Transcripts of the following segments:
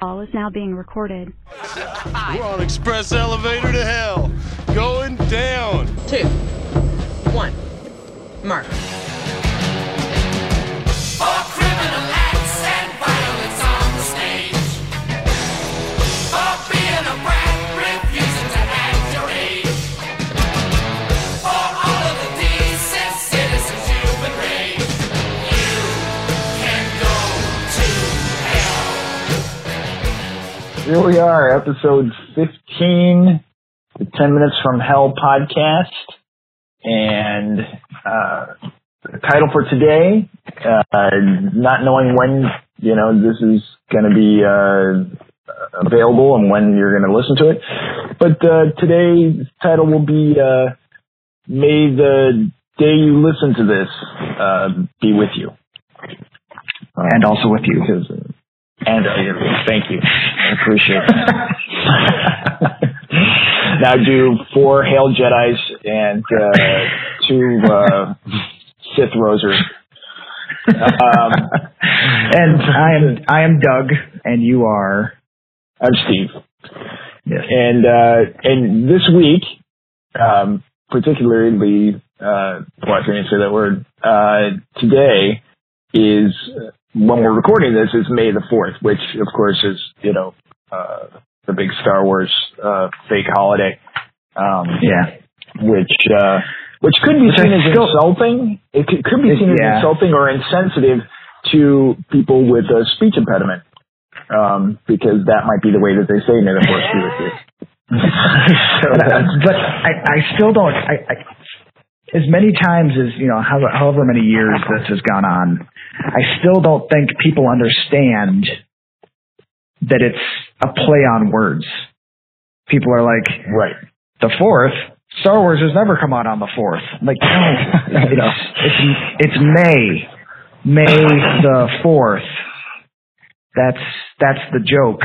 Call is now being recorded. We're on express elevator to hell. Going down. Two. One. Mark. Here we are, episode 15, the 10 Minutes from Hell podcast. And uh, the title for today, uh, not knowing when, you know, this is going to be uh, available and when you're going to listen to it. But uh, today's title will be uh, May the Day You Listen to This uh, Be With You. and also with you. And uh, thank you. I appreciate that. now do four Hail Jedi's and uh, two uh, Sith Rosers. Um, and I am I am Dug, and you are I'm Steve. yes. And uh, and this week, um, particularly, uh, well, I can't say that word. Uh, today is uh, when we're recording this is May the fourth, which of course is you know uh, the big Star Wars uh, fake holiday. Um, Yeah. which uh, which could be Which seen as still- insulting. It could, could be seen as insulting or insensitive to people with a speech impediment, um, because that might be the way that they say "May the Force be with you." so But, I- but I, I still don't. I, I, as many times as you know, however, however many years this has gone on, I still don't think people understand that it's a play on words. People are like, right. the fourth. Star Wars has never come out on the fourth. Like, no, know, it's it's May, May the fourth. That's that's the joke.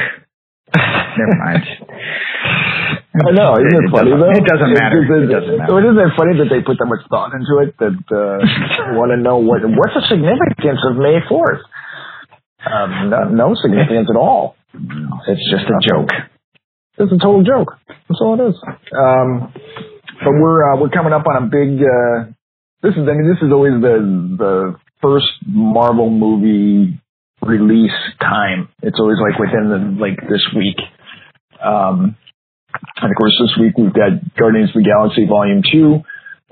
Never mind. I know, isn't it, It funny though? it doesn't matter. It, It doesn't matter. Isn't it funny that they put that much thought into it? That uh, want to know what what's the significance of May Fourth? Um, no, no significance at all. It's just a joke. It's a total joke. That's all it is. Um, but we're uh, we're coming up on a big. Uh, this is I mean this is always the the first Marvel movie release time. It's always like within the like this week. Um, and of course this week we've got Guardians of the Galaxy Volume Two.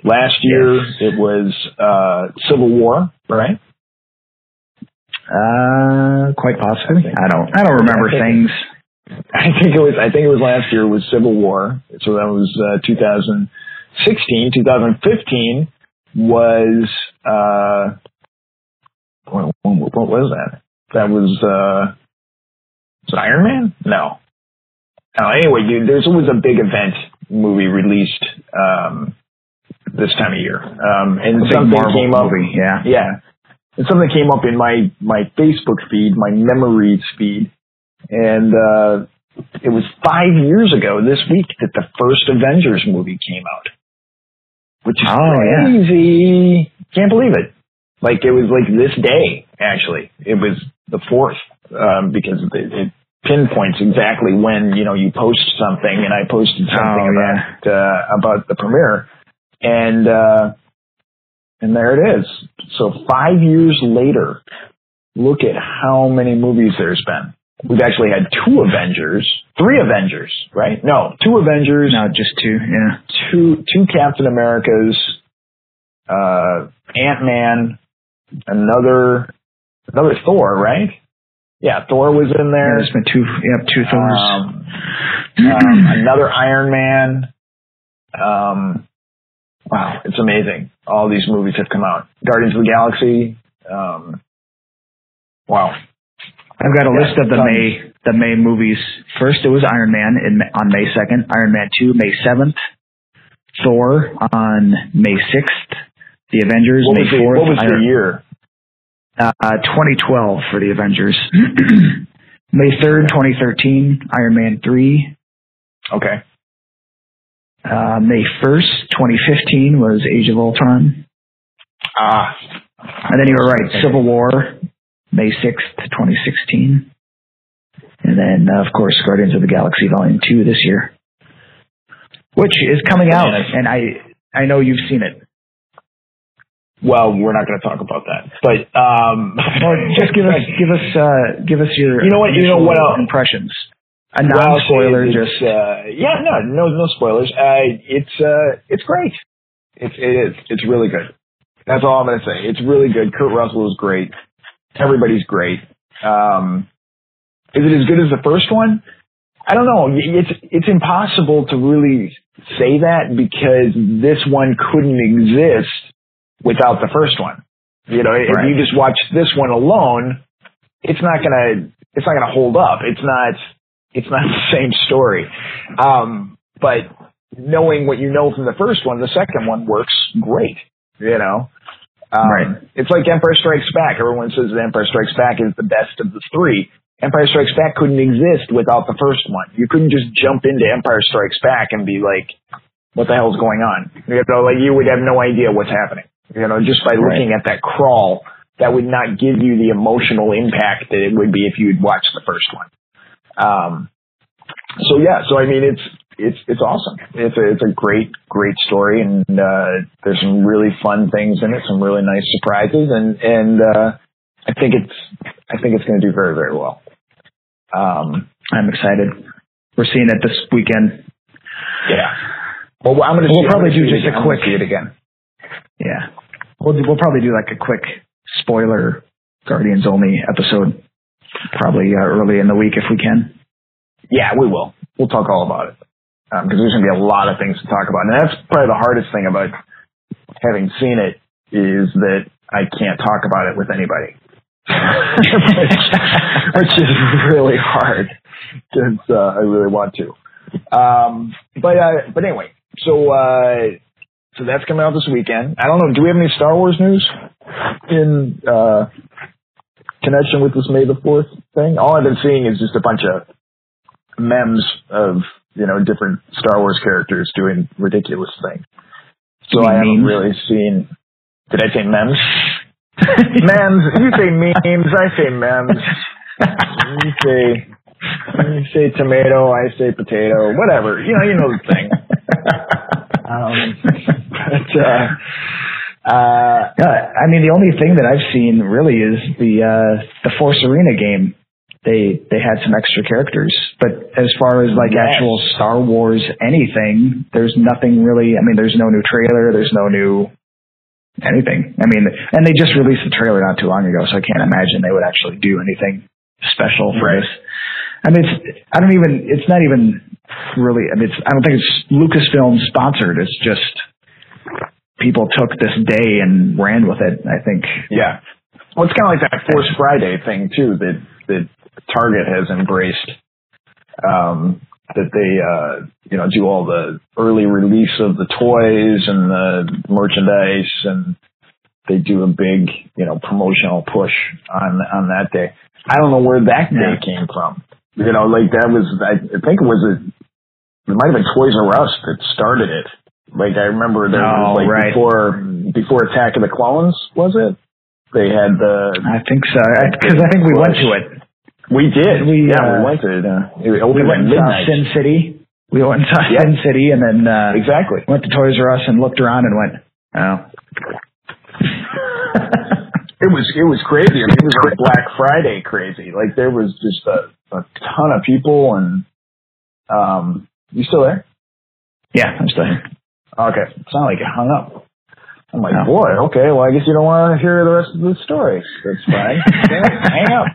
Last year it was uh, Civil War, right? Uh, quite possibly. I don't. I don't remember I things. I think it was. I think it was last year was Civil War. So that was uh, 2016. 2015 was uh, what, what, what was that? That was uh, was it Iron Man? No. Oh, anyway, dude, there's always a big event movie released um, this time of year, um, and something Marvel came up. movie. Yeah. Yeah. And something came up in my, my Facebook feed, my memories feed. And, uh, it was five years ago this week that the first Avengers movie came out. Which is Oh, yeah. crazy. Can't believe it. Like it was like this day, actually. It was the fourth, um, because it, it pinpoints exactly when, you know, you post something and I posted something Oh, about, uh, about the premiere. And, uh, and there it is. So five years later, look at how many movies there's been. We've actually had two Avengers, three Avengers, right? No, two Avengers, No, just two. Yeah. two two Captain Americas, uh, Ant Man, another another Thor, right? Yeah, Thor was in Yeah, there. there's been two. Yep, two Thors. Um, um, another Iron Man. Um, wow, it's amazing. All these movies have come out. Guardians of the Galaxy. Um, wow. I've got a Yeah, list of the tons. May the May movies. First, it was Iron Man in, on May second. Iron Man two May seventh. Thor on May sixth. The Avengers What May fourth. what was the year? Uh, 2012 for the Avengers. May 3rd, 2013, Iron Man 3. Okay. Uh, May 1st, 2015 was Age of Ultron. Ah, And then you were right, Civil War, May 6th, 2016. and then uh, of course Guardians of the Galaxy Volume Two this year, which is coming out, and I I know you've seen it. Well, we're not going to talk about that, but um, Or just give us give us uh, give us your You know what- you know what else? impressions. A Well, non-spoiler, it's, just uh, yeah, no, no, no spoilers. Uh, it's uh, it's great. It's it is. It's really good. That's all I'm gonna say. It's really good. Kurt Russell is great. Everybody's great. Um, is it as good as the first one? I don't know. It's it's impossible to really say that because this one couldn't exist without the first one. You know, if you just watch this one alone, it's not gonna it's not gonna hold up. It's not it's not the same story. Um, but knowing what you know from the first one, the second one works great. You know, um, Right. It's like Empire Strikes Back. Everyone says that Empire Strikes Back is the best of the three. Empire Strikes Back couldn't exist without the first one. You couldn't just jump into Empire Strikes Back and be like, "What the hell's going on?" You know, like you would have no idea what's happening. You know, just by Right. looking at that crawl, that would not give you the emotional impact that it would be if you'd watched the first one. Um, so yeah, so I mean, it's it's it's awesome. It's a it's a great great story, and uh, there's some really fun things in it, some really nice surprises, and and uh, I think it's I think it's going to do very very well. Um, I'm excited. We're seeing it this weekend. yeah. Well, I'm going to. We'll probably do just a quick- see it again. Yeah, we'll do- we'll probably do like a quick spoiler Guardians only episode, probably uh, early in the week if we can. Yeah, we will. We'll talk all about it because there's going to be a lot of things to talk about, and that's probably the hardest thing about having seen it is that I can't talk about it with anybody, which is really hard because uh, I really want to. Um, but uh, but anyway, so uh, so that's coming out this weekend. I don't know. Do we have any Star Wars news in uh, connection with this May the Fourth thing? All I've been seeing is just a bunch of memes of you know different Star Wars characters doing ridiculous things. So I haven't memes? really seen. Did I say memes? memes. You say memes. I say memes. You say you say tomato. I say potato. Whatever. You know. You know the thing. Um, but uh, uh, I mean, the only thing that I've seen really is the uh, the Force Arena game. They they had some extra characters, but as far as like Yes. actual Star Wars anything, there's nothing really. I mean, there's no new trailer. There's no new anything. I mean, and they just released the trailer not too long ago, so I can't imagine they would actually do anything special for Right. this. I mean, it's I don't even. It's not even really. I mean, it's, I don't think it's Lucasfilm sponsored. It's just people took this day and ran with it. I think. Yeah. Well, it's kind of like that Force Friday thing too that that Target has embraced. Um, that they uh, you know do all the early release of the toys and the merchandise, and they do a big you know promotional push on on that day. I don't know where that day Yeah. came from. You know, like that was I think it was a it might have been Toys R Us that started it. Like I remember there Oh, was like right. before before Attack of the Clones was it? They had the I think so because I think we went to it. we did We, yeah uh, we went to it. Uh, We went to. Sin City. We went and saw Yeah. Sin City, and then uh, Exactly. went to Toys R Us and looked around and went, "Oh, It was it was crazy. I mean, it was like Black Friday crazy. Like there was just a, a ton of people and um you still there? yeah, I'm still here." Okay. It sounded like it hung up. I'm like, No. boy, okay, well I guess you don't want to hear the rest of the story. That's fine. Hang up.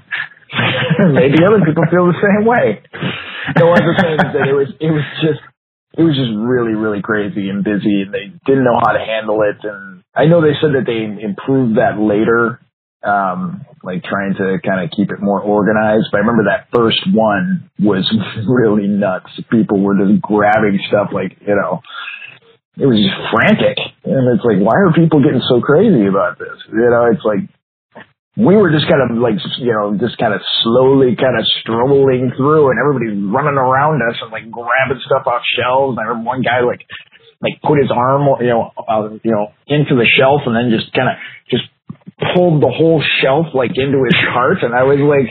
Maybe other people feel the same way. No, just saying is that it was it was just it was just really, really crazy and busy and they didn't know how to handle it and I know they said that they improved that later, um, like trying to kind of keep it more organized. But I remember that first one was really nuts. People were just grabbing stuff like, you know, it was just frantic. And it's like, why are people getting so crazy about this? You know, it's like, we were just kind of like, you know, just kind of slowly kind of strolling through and everybody's running around us and like grabbing stuff off shelves. And I remember one guy like, like put his arm, you know, uh, you know, into the shelf and then just kind of just pulled the whole shelf like into his cart, and I was like,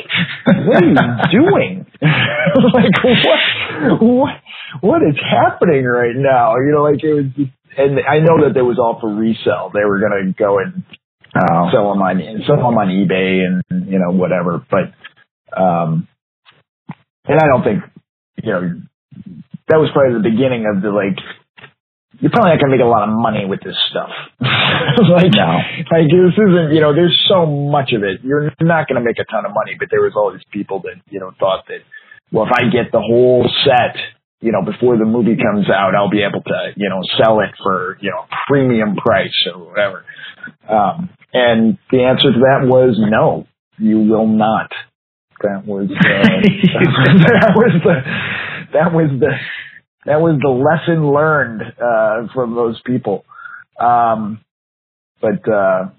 "What are you doing? like what? What? What is happening right now? You know, like it was." Just, and I know that it was all for resale. They were gonna go and Oh. sell them on sell them on eBay and you know whatever. But um, and I don't think you know that was probably the beginning of the like. You're probably not gonna make a lot of money with this stuff. like No. like this isn't you know there's so much of it. You're not gonna make a ton of money, but there was all these people that you know thought that well if I get the whole set you know before the movie comes out I'll be able to you know sell it for you know premium price or whatever. Um, and the answer to that was no, you will not. That was uh, that was the that was the that was the lesson learned uh, from those people. Um, but uh,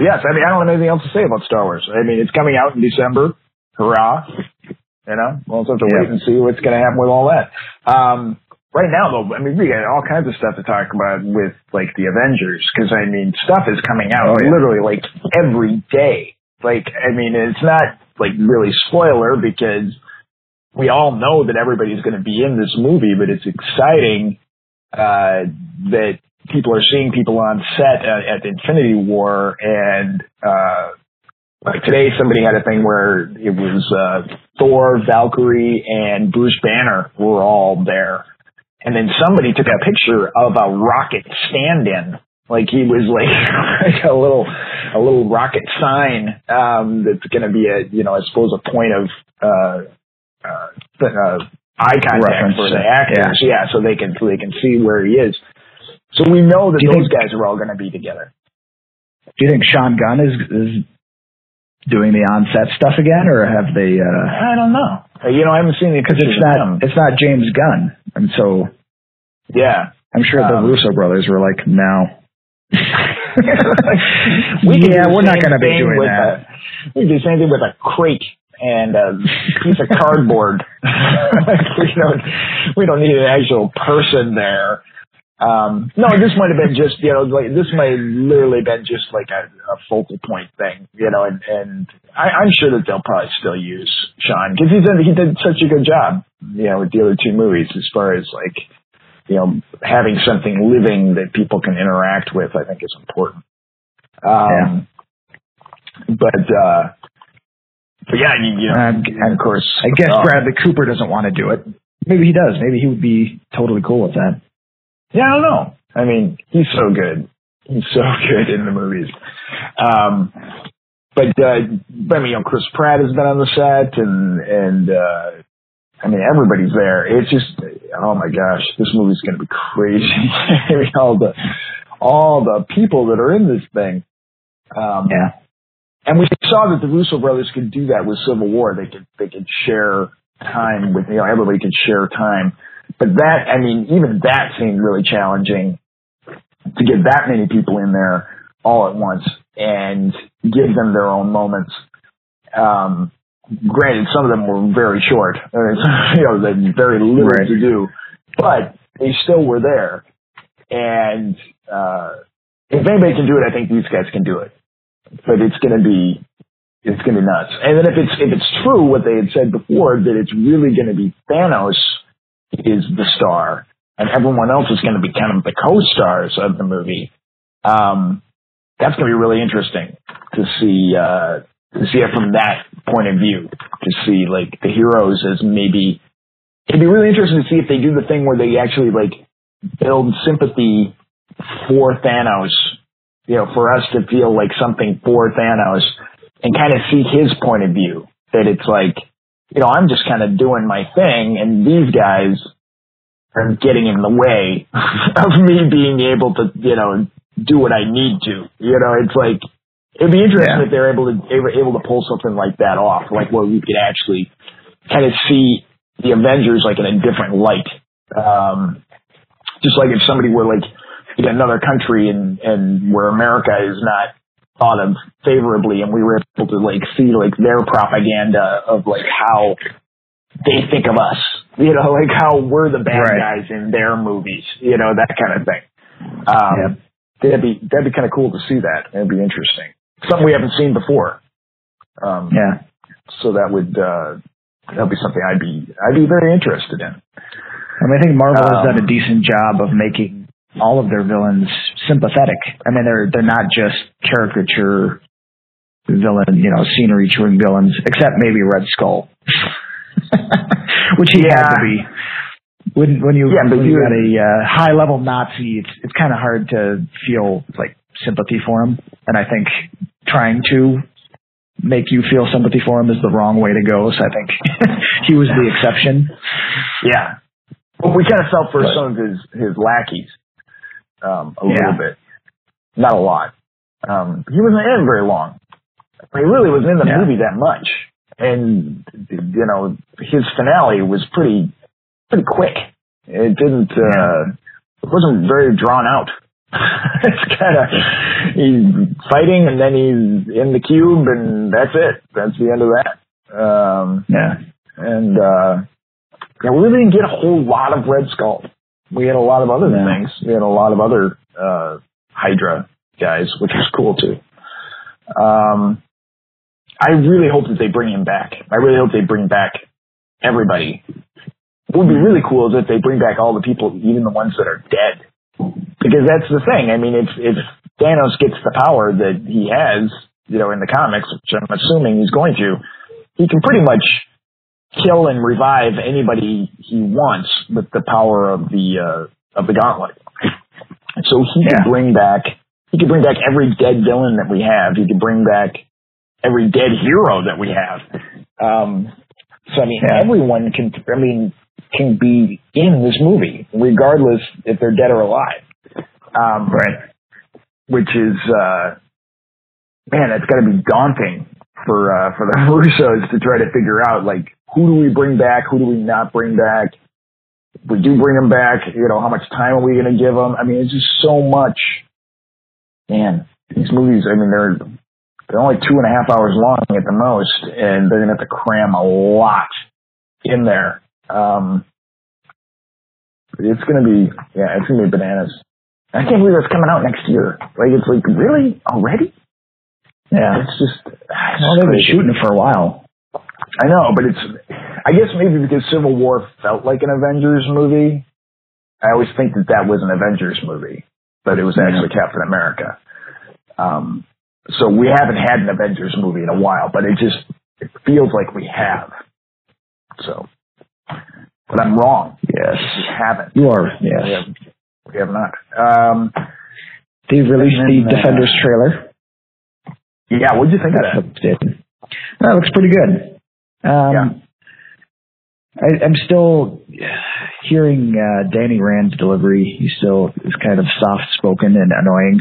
yes, I mean I don't have anything else to say about Star Wars. I mean it's coming out in December. Hurrah! You know, we'll have to Yeah. wait and see what's going to happen with all that. Um, right now though, I mean, we got all kinds of stuff to talk about with like the Avengers because I mean, stuff is coming out Oh, yeah. literally like every day. Like, I mean, it's not like really spoiler because we all know that everybody's going to be in this movie, but it's exciting uh, that people are seeing people on set at, at Infinity War and. Uh, like today, somebody had a thing where it was uh, Thor, Valkyrie, and Bruce Banner were all there, and then somebody took a picture of a rocket stand-in, like he was like, like a little a little rocket sign um, that's going to be a you know I suppose a point of uh, uh, uh, eye contact Reference, for the actors, yeah. so they can so they can see where he is. So we know that those think- guys are all going to be together. Do you think Sean Gunn is is doing the on-set stuff again, or have they? uh I don't know. Uh, You know, I haven't seen the Because it's not him. it's not James Gunn, and so Yeah. I'm sure the Um, Russo brothers were like, no. we can yeah, we're not going to be thing doing with that. A, we can do the same thing with a crate and a piece of cardboard. we don't we don't need an actual person there. Um, no, this might have been just you know like this might have literally been just like a, a focal point thing, you know, and and I, I'm sure that they'll probably still use Sean because he did he did such a good job, you know, with the other two movies as far as like you know having something living that people can interact with. I think is important. Um, but uh, but yeah, you, you know, Um, and of course, I guess uh, Bradley Cooper doesn't want to do it. Maybe he does. Maybe he would be totally cool with that. Yeah, I don't know. I mean, he's so good. He's so good in the movies. Um, but, uh, but I mean, you know, Chris Pratt has been on the set and, and, uh, I mean, everybody's there. It's just, oh my gosh, this movie's going to be crazy. I mean, all the, all the people that are in this thing. Um, Yeah. and we saw that the Russo brothers could do that with Civil War. They could they could share time with you know everybody could share time. But that I mean even that seemed really challenging to get that many people in there all at once and give them their own moments. Um, granted, some of them were very short. you know, they had very little Right. to do, but they still were there. And uh, if anybody can do it, I think these guys can do it but it's going to be it's going to be nuts. And then if it's if it's true what they had said before that it's really going to be Thanos is the star and everyone else is going to be kind of the co-stars of the movie. Um, that's going to be really interesting to see uh, to see it from that point of view. To see like the heroes as maybe it'd be really interesting to see if they do the thing where they actually like build sympathy for Thanos you know, for us to feel like something for Thanos and kind of see his point of view. That it's like, you know, I'm just kind of doing my thing and these guys are getting in the way of me being able to, you know, do what I need to. You know, it's like, it'd be interesting Yeah. if they're able to, able, able to pull something like that off, like where we could actually kind of see the Avengers like in a different light. Um, just like if somebody were like in another country and and where America is not thought of favorably, and we were able to like see like their propaganda of like how they think of us, you know, like how we're the bad Right. guys in their movies, you know, that kind of thing. Um, that'd be that'd be kind of cool to see that. That'd be interesting. Something we haven't seen before. Um, Yeah. So that would uh, that'd be something I'd be I'd be very interested in. I mean, I think Marvel has Um, done a decent job of making all of their villains sympathetic. I mean, they're they're not just caricature villain, you know, scenery chewing villains, except maybe Red Skull, which he had Yeah. to be. When when you Yeah, when you you- got a uh, high level Nazi, it's it's kind of hard to feel like sympathy for him, and I think trying to make you feel sympathy for him is the wrong way to go. So I think he was the exception. Yeah. But we kind of felt for But- some of his his lackeys um, a Yeah. little bit, not a lot. Um, he wasn't in very long. He really wasn't in the Yeah. movie that much, and you know his finale was pretty pretty quick. It didn't. Uh, it wasn't very drawn out. it's kind of he's fighting and then he's in the cube and that's it. That's the end of that. Um, Yeah. and uh, yeah, we really didn't get a whole lot of Red Skull. We had a lot of other Yeah. things. We had a lot of other uh, Hydra guys, which was cool too. Um, I really hope that they bring him back. I really hope they bring back everybody. What would be really cool is if they bring back all the people, even the ones that are dead, because that's the thing. I mean, if if Thanos gets the power that he has, you know, in the comics, which I'm assuming he's going to, he can pretty much kill and revive anybody he wants with the power of the uh, of the gauntlet. So he Yeah. could bring back he could bring back every dead villain that we have. He could bring back every dead hero that we have. Um, so I mean, Yeah. everyone can. I mean, can be in this movie, regardless if they're dead or alive. Um, Right. which is uh man, that's got to be daunting for uh for the Russos to try to figure out like who do we bring back, who do we not bring back. If we do bring them back, you know, how much time are we going to give them? I mean, it's just so much. Man, these movies, I mean, they're they're only two and a half hours long at the most, and they're going to have to cram a lot in there. Um, it's going to be, yeah, it's going to be bananas. I can't believe it's coming out next year. Like, it's like, really? Already? Yeah. It's just, Well, they've been shooting it for a while. I know, but it's, I guess maybe because Civil War felt like an Avengers movie. I always think that that was an Avengers movie, but it was actually Captain America. Um, so we haven't had an Avengers movie in a while, but it just, it feels like we have. So, but I'm wrong. Yes. We haven't. You are. We have, we have not. Um, They've released And the then, uh, Defenders trailer. yeah, what'd you think of that? That That looks pretty good. Um, Yeah. I, I'm still hearing uh, Danny Rand's delivery. He still is kind of soft spoken and annoying.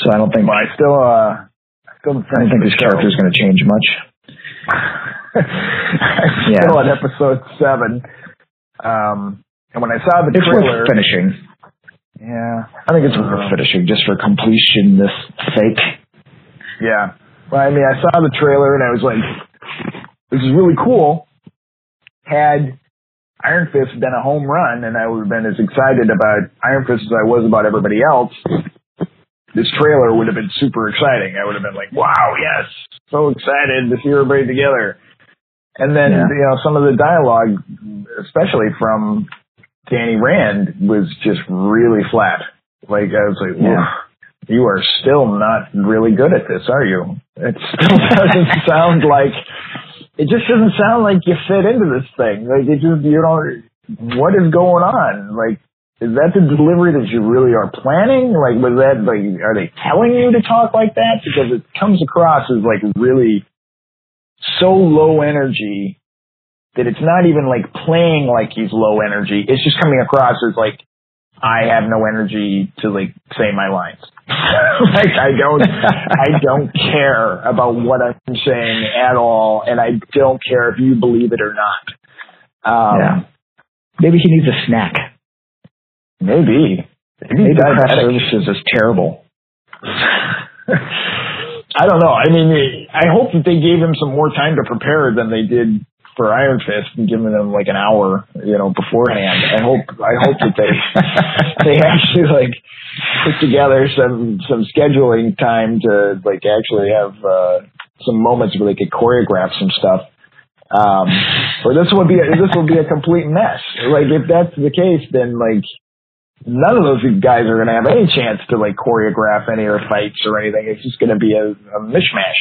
So I don't think Well, I still, uh, I still I don't think his character is going to change much. I'm Yeah. still on episode seven. Um, and when I saw the It's trailer, worth finishing. yeah, I think it's worth finishing just for completion. This sake. yeah. Well, I mean, I saw the trailer and I was like, "This is really cool." Had Iron Fist been a home run, and I would have been as excited about Iron Fist as I was about everybody else, this trailer would have been super exciting. I would have been like, "Wow, yes, so excited to see everybody together." And then Yeah. you know some of the dialogue, especially from Danny Rand, was just really flat. Like I was like, Yeah. You are still not really good at this, are you?" It still doesn't sound like it just doesn't sound like you fit into this thing. Like it just you know what is going on? Like is that the delivery that you really are planning? Like was that like are they telling you to talk like that? Because it comes across as like really so low energy that it's not even like playing like he's low energy. It's just coming across as like I have no energy to like say my lines. like I don't I don't care about what I'm saying at all and I don't care if you believe it or not. Um yeah. Maybe he needs a snack. maybe. Maybe, Maybe craft services is terrible. I don't know. I mean, I hope that they gave him some more time to prepare than they did for Iron Fist and giving them like an hour, you know, beforehand. I hope I hope that they they actually like put together some some scheduling time to like actually have uh, some moments where they could choreograph some stuff. Um, or this would be a, this would be a complete mess. Like if that's the case, then like none of those guys are going to have any chance to like choreograph any of their fights or anything. It's just going to be a, a mishmash,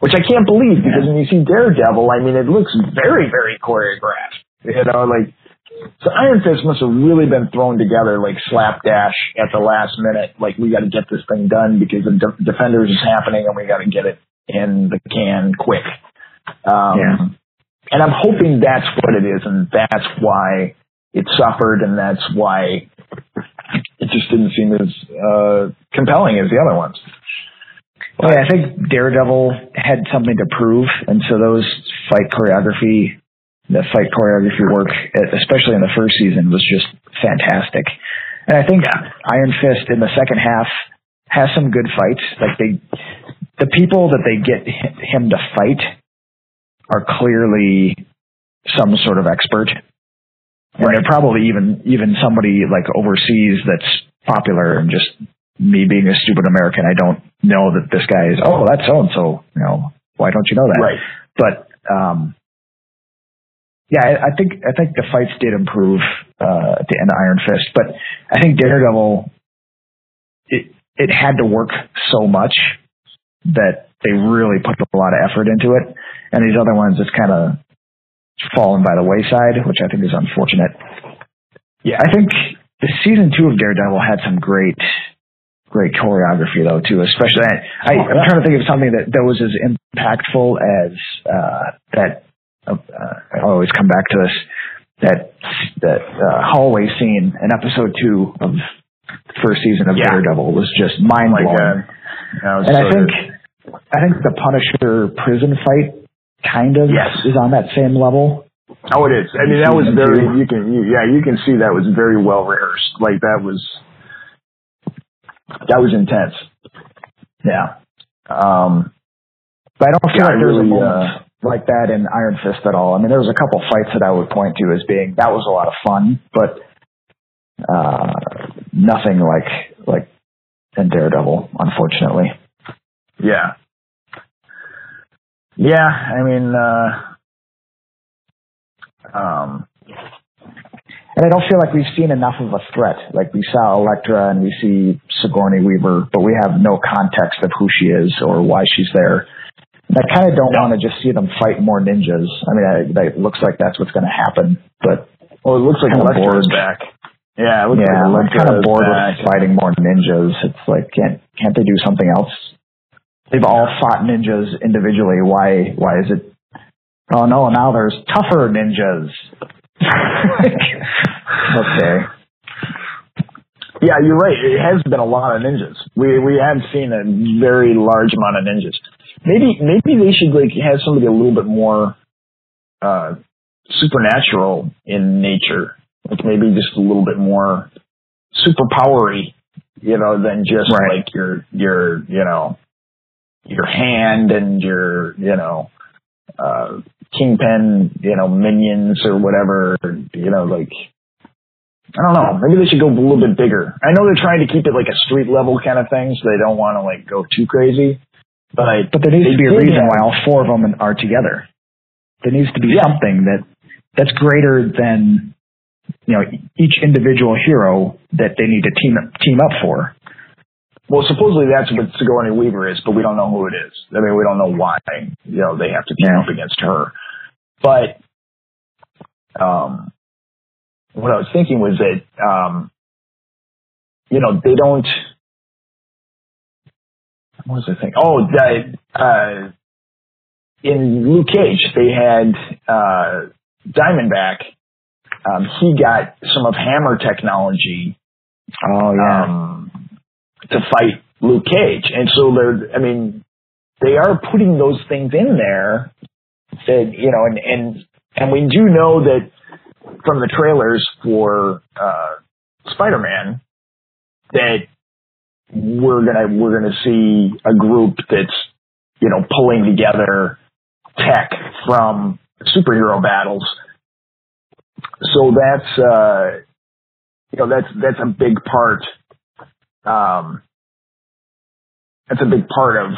which I can't believe because when you see Daredevil, I mean, it looks very, very choreographed. You know, like so Iron Fist must have really been thrown together like slapdash at the last minute. Like we got to get this thing done because the De- Defenders is happening and we got to get it in the can quick. Um, Yeah. And I'm hoping that's what it is, and that's why it suffered, and that's why it just didn't seem as uh, compelling as the other ones. Well, yeah, I think Daredevil had something to prove, and so those fight choreography, the fight choreography work, eh, especially in the first season, was just fantastic. And I think Iron Fist in the second half has some good fights. Like they, the people that they get him to fight are clearly some sort of expert. And they're probably even even somebody like overseas that's popular and just me being a stupid American, I don't know that this guy is oh that's so and so. You know, why don't you know that? Right. But um yeah, I, I think I think the fights did improve uh at the end of Iron Fist, but I think Daredevil it it had to work so much that they really put a lot of effort into it. And these other ones it's kind of fallen by the wayside, which I think is unfortunate. Yeah. I think the season two of Daredevil had some great, great choreography though too. Especially, I, Oh, I'm trying to think of something that, that was as impactful as uh, that. Uh, I always come back to this that that uh, hallway scene in episode two of the first season of Yeah. Daredevil was just mind Oh blowing. God. Was And so I think good. I think the Punisher prison fight kind of Yes. is on that same level. Oh, it is. I mean, that was very. You can, you, yeah, you can see that was very well rehearsed. Like that was, that was intense. Yeah. Um, But I don't feel Yeah, like there's really, a moment like that in Iron Fist at all. I mean, there was a couple fights that I would point to as being that was a lot of fun, but uh, nothing like like in Daredevil, unfortunately. yeah, yeah. I mean, uh, um, And I don't feel like we've seen enough of a threat. Like we saw Elektra and we see Sigourney Weaver, but we have no context of who she is or why she's there. And I kind of don't want to just see them fight more ninjas. I mean, I, it looks like that's what's going to happen, but well, it looks like Elektra's bored. back. Yeah, it looks yeah, like I'm kind of bored back. with fighting more ninjas. It's like can't can't they do something else? They've all fought ninjas individually. Why why is it? Oh no! Now there's tougher ninjas. Okay. Yeah, you're right. It has been a lot of ninjas. We we have seen a very large amount of ninjas. Maybe maybe they should like have somebody a little bit more uh supernatural in nature. Like maybe just a little bit more superpowery, you know, than just Right. like your your you know your hand and your you know uh kingpin, you know, minions or whatever, you know, like I don't know. Maybe they should go a little bit bigger. I know they're trying to keep it like a street level kind of thing, so they don't want to like go too crazy. But But there needs to be a reason why all four of them are together. There needs to be Yeah. something that that's greater than you know each individual hero that they need to team team up for. Well, supposedly that's what Sigourney Weaver is, but we don't know who it is. I mean, we don't know why. You know, they have to team Yeah. up against her. But um, what I was thinking was that um, you know they don't. What was I thinking? Oh, that uh, in Luke Cage they had uh, Diamondback. Um, he got some of Hammer technology Oh um, to fight Luke Cage. And so they're, I mean, they are putting those things in there that, you know, and, and, and we do know that from the trailers for, uh, Spider-Man that we're gonna, we're gonna see a group that's, you know, pulling together tech from superhero battles. So that's uh, you know that's that's a big part. Um, that's a big part of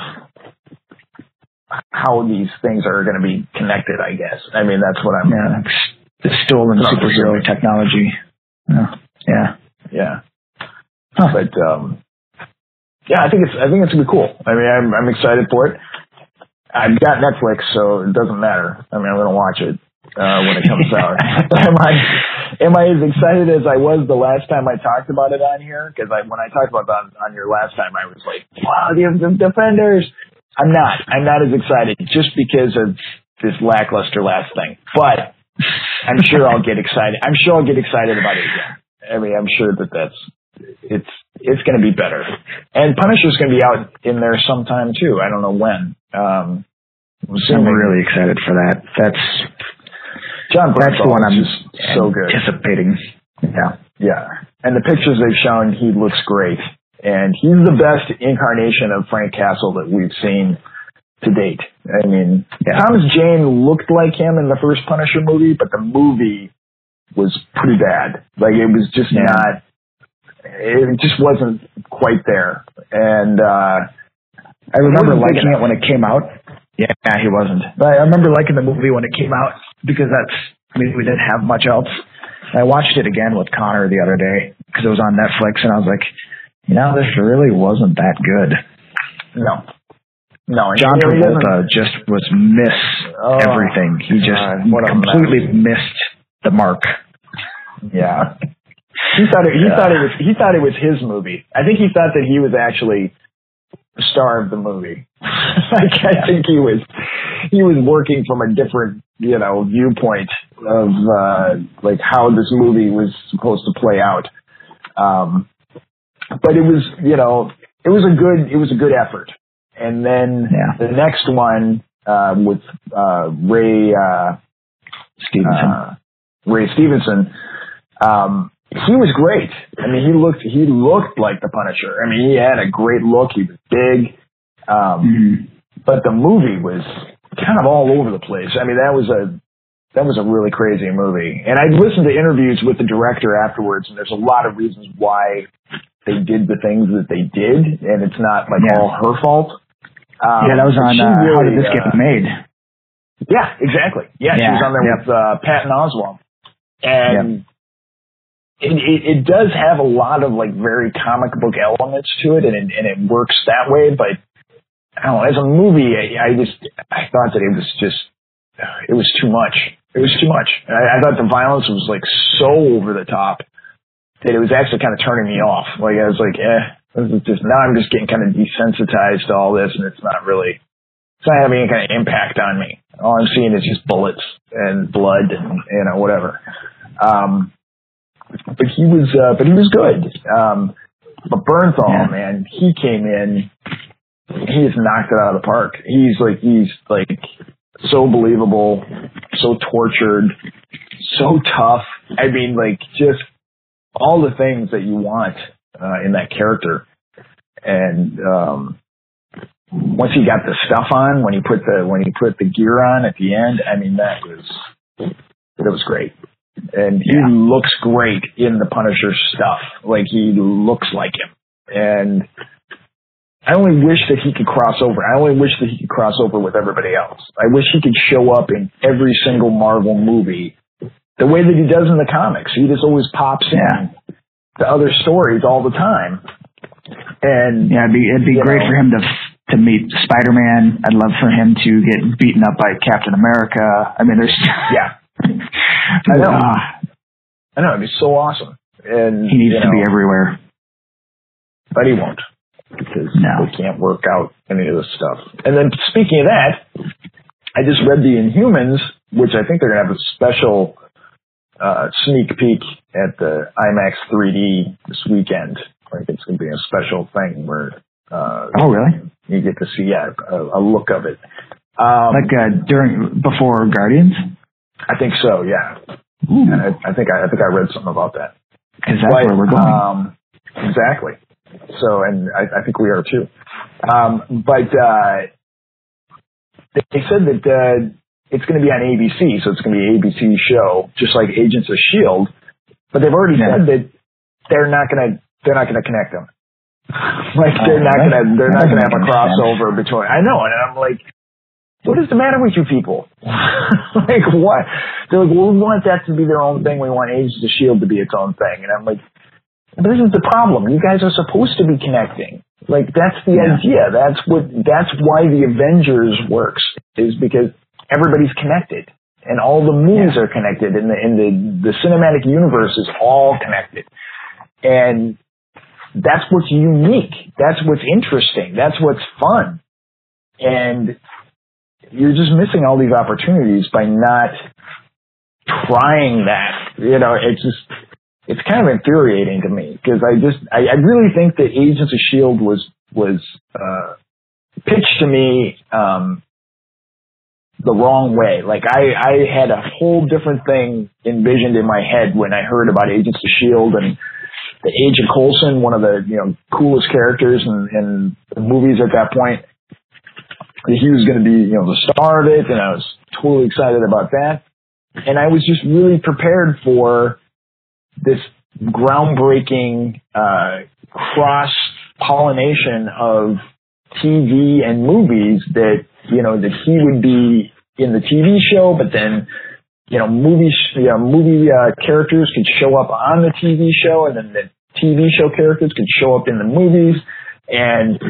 how these things are going to be connected. I guess. I mean, that's what I'm. Yeah, it's the stolen superhero necessarily. technology. Yeah. Yeah. Yeah. Huh. But um, yeah, I think it's I think it's gonna be cool. I mean, I'm I'm excited for it. I've got Netflix, so it doesn't matter. I mean, I'm gonna watch it uh, when it comes out. I am I as excited as I was the last time I talked about it on here? Because I when I talked about it on, your last time, I was like, wow, the, the Defenders. I'm not. I'm not as excited just because of this lackluster last thing. But I'm sure I'll get excited. I'm sure I'll get excited about it again. I mean, I'm sure that that's it's it's going to be better. And Punisher's going to be out in there sometime too. I don't know when. Um, I'm really excited for that. That's John that's the one I'm so good. anticipating. Yeah. Yeah, and the pictures they've shown, he looks great, and he's the best incarnation of Frank Castle that we've seen to date. I mean, Yeah. Thomas Jane looked like him in the first Punisher movie, but the movie was pretty bad. Like it was just Yeah. not. It just wasn't quite there, and uh I remember liking it when it came out. Yeah, he wasn't. But I remember liking the movie when it came out because that's I mean we didn't have much else. I watched it again with Connor the other day because it was on Netflix, and I was like, you know, this really wasn't that good. no, no. John you know, he doesn't- Travolta just was miss Oh, everything. He just God, what a completely missed the mark. Yeah. He thought it, he Yeah. thought it was he thought it was his movie. I think he thought that he was actually the star of the movie. like I think he was he was working from a different, you know, viewpoint of uh like how this movie was supposed to play out. Um but it was, you know, it was a good it was a good effort. And then Yeah. the next one uh with uh Ray uh Stevenson. uh, Ray Stevenson, um, he was great. I mean, he looked he looked like the Punisher. I mean, he had a great look. He was big, um, Mhm. but the movie was kind of all over the place. I mean, that was a that was a really crazy movie. And I listened to interviews with the director afterwards, and there's a lot of reasons why they did the things that they did, and it's not like Yeah. all her fault. Um, yeah, that was on uh, How Did This uh, Get Made? yeah, exactly. Yeah, she was on there yep. with uh, Patton Oswalt, and it, it it does have a lot of like very comic book elements to it, and it, and it works that way. But know, as a movie, I, I just I thought that it was just it was too much. It was too much. I, I thought the violence was like so over the top that it was actually kind of turning me off. Like I was like, eh, this is just now I'm just getting kind of desensitized to all this, and it's not really it's not having any kind of impact on me. All I'm seeing is just bullets and blood and you know whatever. Um, but he was, uh, but he was good. Um, but Bernthal, Yeah. man, he came in. He just knocked it out of the park. He's like, he's like so believable, so tortured, so tough. I mean, like just all the things that you want uh, in that character. And um, once he got the stuff on, when he put the when he put the gear on at the end, I mean that was that was great. And he Yeah. looks great in the Punisher stuff. Like he looks like him. And I only wish that he could cross over. I only wish that he could cross over with everybody else. I wish he could show up in every single Marvel movie the way that he does in the comics. He just always pops in to other stories all the time. And Yeah, it'd be it'd be great know. for him to to meet Spider Man. I'd love for him to get beaten up by Captain America. I mean, there's yeah, I know. Ah, I know it'd be so awesome. And he needs you to be everywhere. but he won't because No. they can't work out any of this stuff. And then speaking of that, I just read the Inhumans, which I think they're gonna have a special uh, sneak peek at the IMAX 3D this weekend. Like it's gonna be a special thing where uh, Oh, really? you get to see yeah, a, a look of it. Um, Like uh, during before Guardians? I think so, yeah. I, I think I, I think I read something about that. that's But, where we're going. Um, exactly. So, and I, I think we are too. Um, but uh, they, said that uh, it's going to be on ABC, so it's going to be an ABC show, just like Agents of Shield. But they've already said that they're not going to they're not going to connect them. like they're Oh, not going to they're not going to have a doesn't sense. crossover between. I know, and I'm like, what is the matter with you people? like what? They're like, well, we want that to be their own thing. We want Agents of Shield to be its own thing, and I'm like, this is the problem. You guys are supposed to be connecting. Like that's the Yeah. idea. That's what. That's why the Avengers works is because everybody's connected and all the movies are connected and the and the the cinematic universe is all connected. And that's what's unique. That's what's interesting. That's what's fun. And you're just missing all these opportunities by not trying that. You know, it's just it's kind of infuriating to me because I just I, I really think that Agents of Shield was was uh, pitched to me um, the wrong way. Like I I had a whole different thing envisioned in my head when I heard about Agents of Shield and the Agent Coulson, one of the you know coolest characters in, in the movies at that point. He was going to be you know the star of it, and I was totally excited about that. And I was just really prepared for this groundbreaking uh, cross pollination of TV and movies that you know that he would be in the TV show, but then you know movie you know, movie uh, characters could show up on the TV show, and then the TV show characters could show up in the movies, and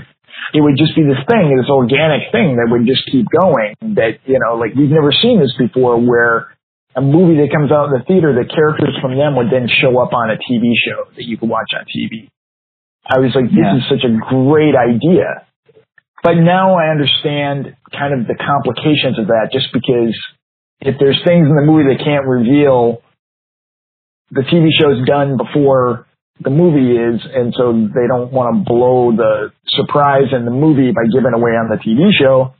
it would just be this thing, this organic thing that would just keep going. That you know, like we've never seen this before, where a movie that comes out in the theater, the characters from them would then show up on a TV show that you could watch on TV. I was like, this Yeah. is such a great idea. But now I understand kind of the complications of that just because if there's things in the movie they can't reveal, the TV show's done before the movie is, and so they don't want to blow the surprise in the movie by giving away on the TV show.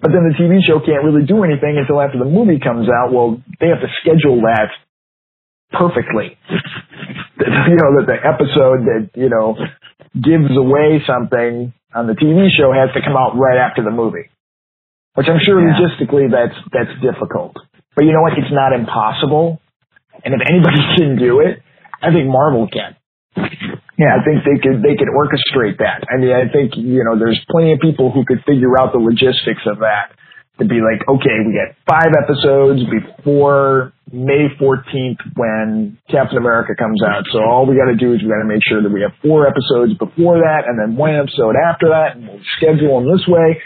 But then the TV show can't really do anything until after the movie comes out. Well, they have to schedule that perfectly. you know, that the episode that, you know, gives away something on the TV show has to come out right after the movie. Which I'm sure Yeah. logistically that's that's difficult. But you know what? It's not impossible. And if anybody can do it, I think Marvel can. Yeah. I think they could they could orchestrate that. I mean, I think you know there's plenty of people who could figure out the logistics of that. To be like, okay, we got five episodes before May 14th when Captain America comes out. So all we got to do is we got to make sure that we have four episodes before that, and then one episode after that, and we'll schedule them this way.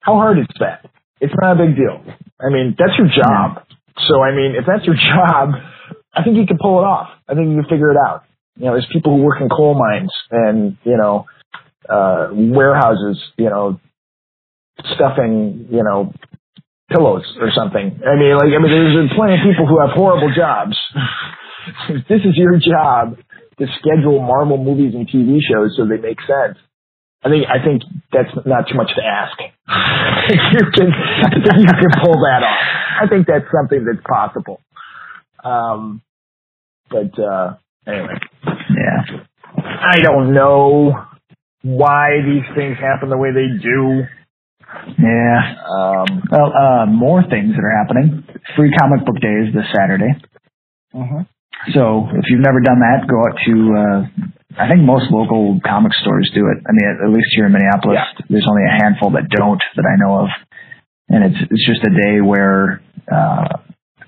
How hard is that? It's not a big deal. I mean, that's your job. So I mean, if that's your job, I think you can pull it off. I think you can figure it out you know, there's people who work in coal mines and, you know, uh, warehouses, you know, stuffing, you know, pillows or something. I mean, like, I mean, there's plenty of people who have horrible jobs. This is your job to schedule Marvel movies and TV shows so they make sense. I think, I think that's not too much to ask. you can, I think you can pull that off. I think that's something that's possible. Um, but, uh, anyway. Yeah. I don't know why these things happen the way they do. Yeah. Um, Well, uh, more things that are happening. Free Comic Book Day is this Saturday. mhm. So if you've never done that, go out to, uh, I think most local comic stores do it. I mean, at, at least here in Minneapolis, there's only a handful that don't that I know of. And it's, it's just a day where, uh,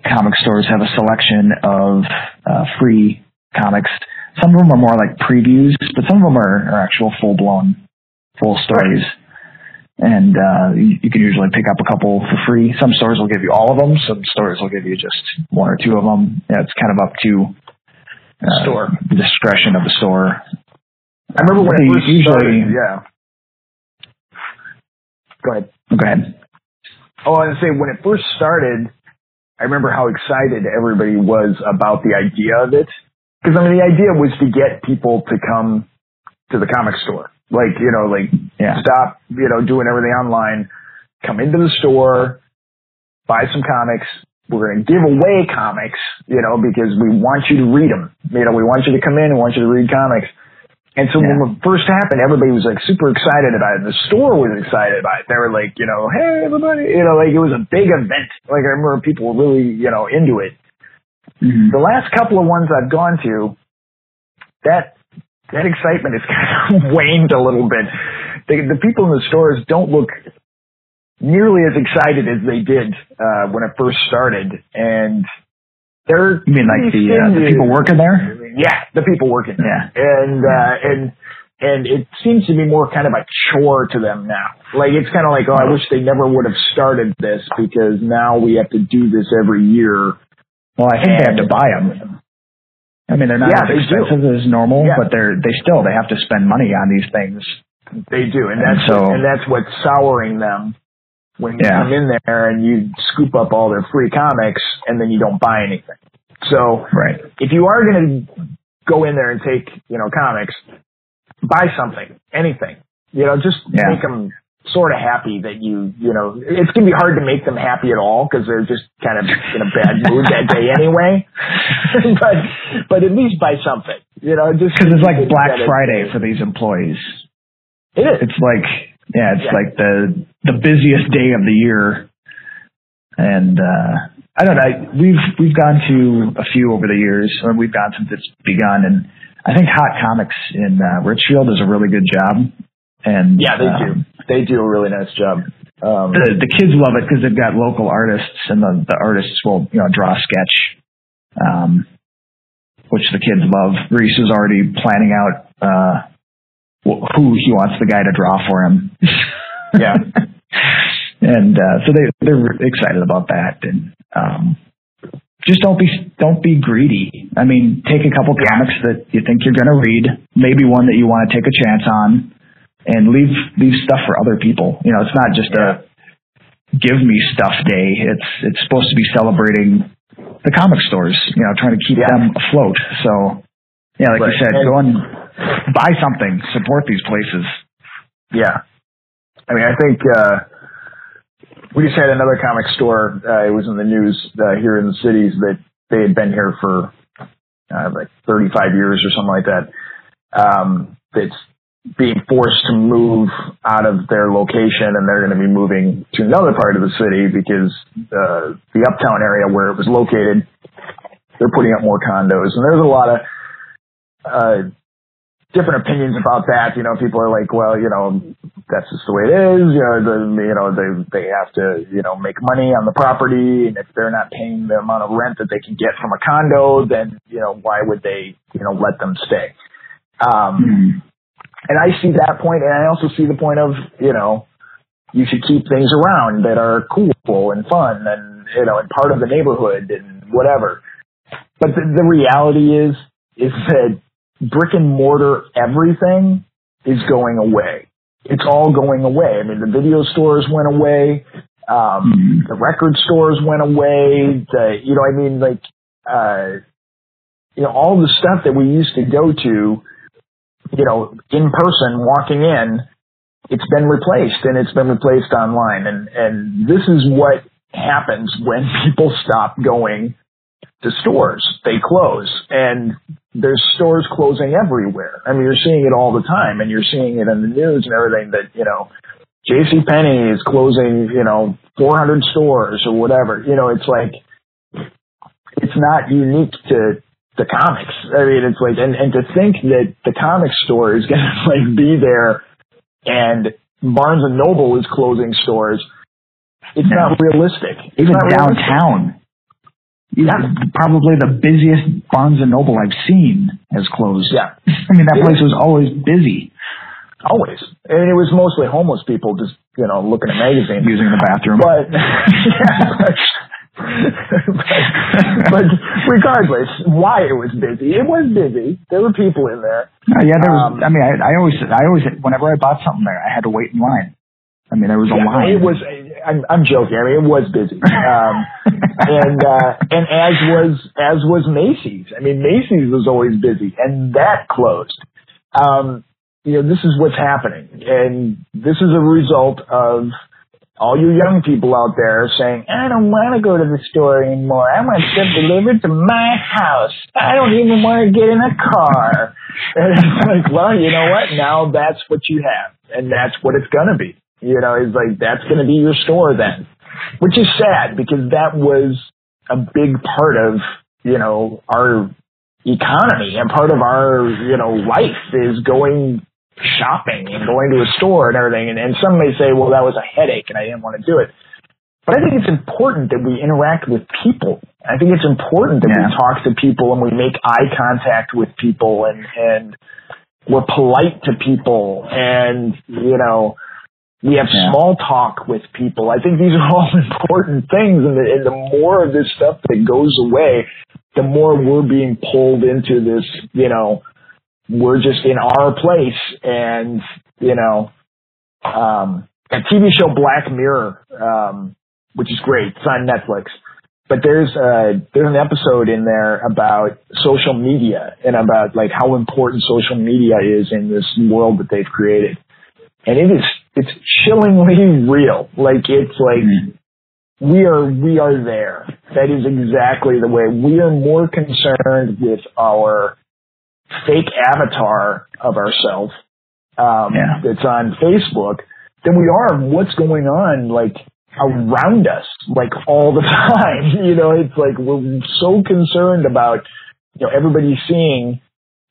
comic stores have a selection of, uh, free comics. Some of them are more like previews, but some of them are, are actual full blown, full stories. And, uh, you, you can usually pick up a couple for free. Some stores will give you all of them. Some stores will give you just one or two of them. Yeah, it's kind of up to, uh, Store. the discretion of the store. I remember when They usually- started. Yeah. Go ahead. Go ahead. Oh, I was say when it first started, I remember how excited everybody was about the idea of it. Because I mean, the idea was to get people to come to the comic store, like you know, like Yeah. stop, you know, doing everything online, come into the store, buy some comics. We're going to give away comics, you know, because we want you to read them. You know, we want you to come in and want you to read comics. And so Yeah. when it first happened, everybody was like super excited about it. The store was excited about it. They were like, you know, hey everybody, you know, like it was a big event. Like I remember people were really, you know, into it. Mhm. The last couple of ones I've gone to, that that excitement has kind of waned a little bit. The, the people in the stores don't look nearly as excited as they did uh, when it first started, and they're You mean like the, uh, the people working there? yeah, the people working there. Yeah. And uh and and it seems to be more kind of a chore to them now. Like it's kind of like, oh, I wish they never would have started this because now we have to do this every year. Well, I think they have to buy them. I mean, they're not Yeah, as expensive as normal, Yeah. but they're they still they have to spend money on these things. They do, and And that's so- and that's what's souring them when you Yeah. come in there and you scoop up all their free comics and then you don't buy anything. So Right. if you are going to go in there and take, you know, comics, buy something, anything. You know, just Yeah. make them sort of happy that you, you know, it's going to be hard to make them happy at all because they're just kind of in a bad mood that day anyway. but, but at least buy something, you know, just Because it's like Black Friday for these employees. It is. It's like yeah, it's Yeah. like the the busiest day of the year. And uh I don't know. I, We've we've gone to a few over the years, or we've gone since it's begun, and I think Hot Comics in uh, Richfield does a really good job. And Yeah, they um, do. They do a really nice job. Um, the the kids love it because they've got local artists, and the the artists will you know draw a sketch, um, which the kids love. Reese is already planning out uh, wh- who he wants the guy to draw for him. Yeah. and uh, so they they're excited about that, and um, just don't be don't be greedy. I mean, take a couple comics that you think you're going to read, maybe one that you want to take a chance on, and leave leave stuff for other people. You know, it's not just a give me stuff day. It's it's supposed to be celebrating the comic stores. You know, trying to keep Yeah. them afloat. So yeah, like Right. you said, And- go and buy something, support these places. Yeah. I mean, I think uh, we just had another comic store. Uh, it was in the news uh, here in the cities that they had been here for uh, like 35 years or something like that. Um, that's being forced to move out of their location, and they're going to be moving to another part of the city because uh, the uptown area where it was located, they're putting up more condos, and there's a lot of uh, different opinions about that. You know, people are like, well, you know, that's just the way it is. You know, the, you know, they they have to, you know, make money on the property, and if they're not paying the amount of rent that they can get from a condo, then you know, why would they, you know, let them stay? Um, and I see that point, and I also see the point of, you know, you should keep things around that are cool and fun, and you know, and part of the neighborhood and whatever. But the, the reality is, is that brick and mortar everything is going away. It's all going away. I mean, the video stores went away. Um, the record stores went away. The, you know, I mean, like, uh, you know, all the stuff that we used to go to, you know, in person, walking in, it's been replaced and it's been replaced online. And, and this is what happens when people stop going to stores. They close and there's stores closing everywhere. I mean, you're seeing it all the time and you're seeing it in the news and everything that, you know, J.C. Penney is closing, you know, 400 stores or whatever. You know, it's like, it's not unique to the comics. I mean, it's like, and, and to think that the comic store is going to like be there and Barnes and Noble is closing stores. It's Yeah. not realistic. Even not realistic. downtown. Yeah. Probably the busiest Barnes and Noble I've seen has closed. Yeah. I mean, that place was always busy Always. And it was mostly homeless people just, you know, looking at magazines. using the bathroom. But, but, but regardless, why it was busy, it was busy. There were people in there. Yeah, there was. Um, I mean, I, I always, I always, whenever I bought something there, I had to wait in line. I mean, there was a Yeah, line. it was. I'm, I'm joking. I mean, it was busy. Um, and uh, and as was as was Macy's. I mean, Macy's was always busy, and that closed. Um, you know, this is what's happening, and this is a result of all you young people out there are saying, I don't want to go to the store anymore. I want stuff delivered to my house. I don't even want to get in a car. And it's like, well, you know what? Now that's what you have. And that's what it's going to be. You know, it's like, that's going to be your store then. Which is sad because that was a big part of, you know, our economy and part of our, you know, life is going shopping and going to a store and everything. And, and some may say, well, that was a headache and I didn't want to do it. But I think it's important that we interact with people. I think it's important that Yeah. we talk to people and we make eye contact with people and, and we're polite to people and, you know, we have Yeah. small talk with people. I think these are all important things and the, and the more of this stuff that goes away, the more we're being pulled into this, you know, we're just in our place and, you know, um, a TV show Black Mirror, um, which is great. It's on Netflix. But there's uh there's an episode in there about social media and about like how important social media is in this world that they've created. And it is it's chillingly real. Like it's like we are we are there. That is exactly the way we are more concerned with our fake avatar of ourselves um, Yeah. that's on Facebook than we are what's going on like around us like all the time. You know, it's like we're so concerned about you know everybody seeing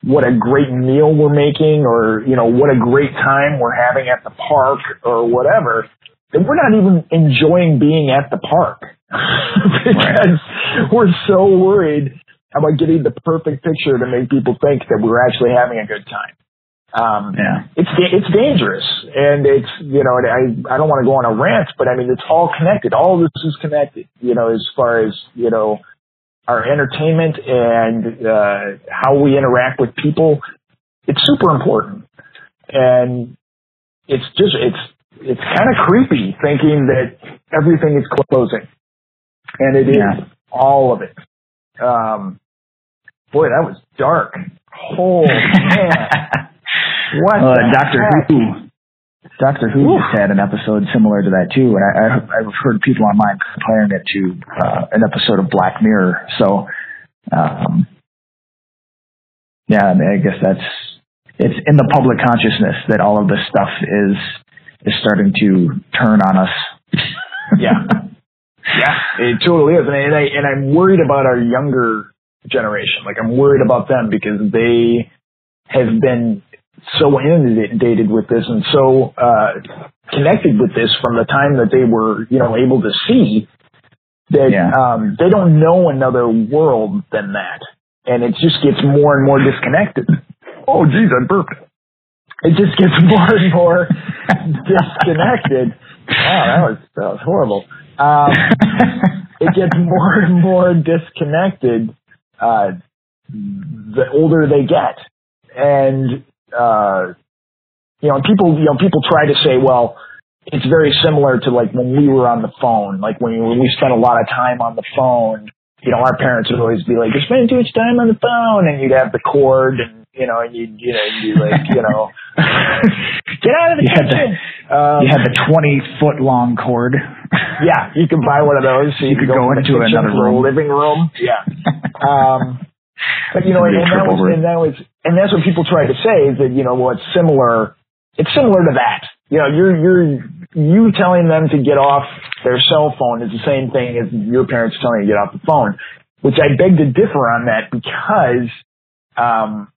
what a great meal we're making or you know what a great time we're having at the park or whatever that we're not even enjoying being at the park because we're so worried about getting the perfect picture to make people think that we're actually having a good time. Um, Yeah. it's it's dangerous, and it's you know I I don't want to go on a rant, but I mean it's all connected. All of this is connected. You know, as far as you know, our entertainment and uh, how we interact with people, it's super important, and it's just it's it's kind of creepy thinking that everything is closing, and it is Yeah. all of it. Um, boy, that was dark. Oh man. What? Uh, Doctor heck? Who. Doctor Who just had an episode similar to that too, and I, I, I've heard people online comparing it to uh, an episode of Black Mirror. So, um, yeah, I, mean, I guess that's it's in the public consciousness that all of this stuff is is starting to turn on us. Yeah. Yeah, it totally is, and I, and, I, and I'm worried about our younger generation. Like I'm worried about them because they have been so inundated with this and so uh, connected with this from the time that they were, you know, able to see that Yeah. um, they don't know another world than that, and it just gets more and more disconnected. Oh, geez, I burped. It just gets more and more disconnected. Wow, that was that was horrible. Um, it gets more and more disconnected uh, the older they get, and uh, you know, people you know people try to say, well, it's very similar to like when we were on the phone, like when, when we spent a lot of time on the phone. You know, our parents would always be like, "You're spending too much time on the phone," and you'd have the cord, and you know, and you'd you know, you'd be like, you know, get out of the You had the- kitchen. Um, you had the twenty foot long cord. yeah, you can buy one of those. So You could go the into kitchen another room. living room. Yeah. Um, but you know, and, and that was, and that was, and that's what people try to say is that you know, well, it's similar. It's similar to that. You know, you're you're you telling them to get off their cell phone is the same thing as your parents telling you to get off the phone. Which I beg to differ on that because um,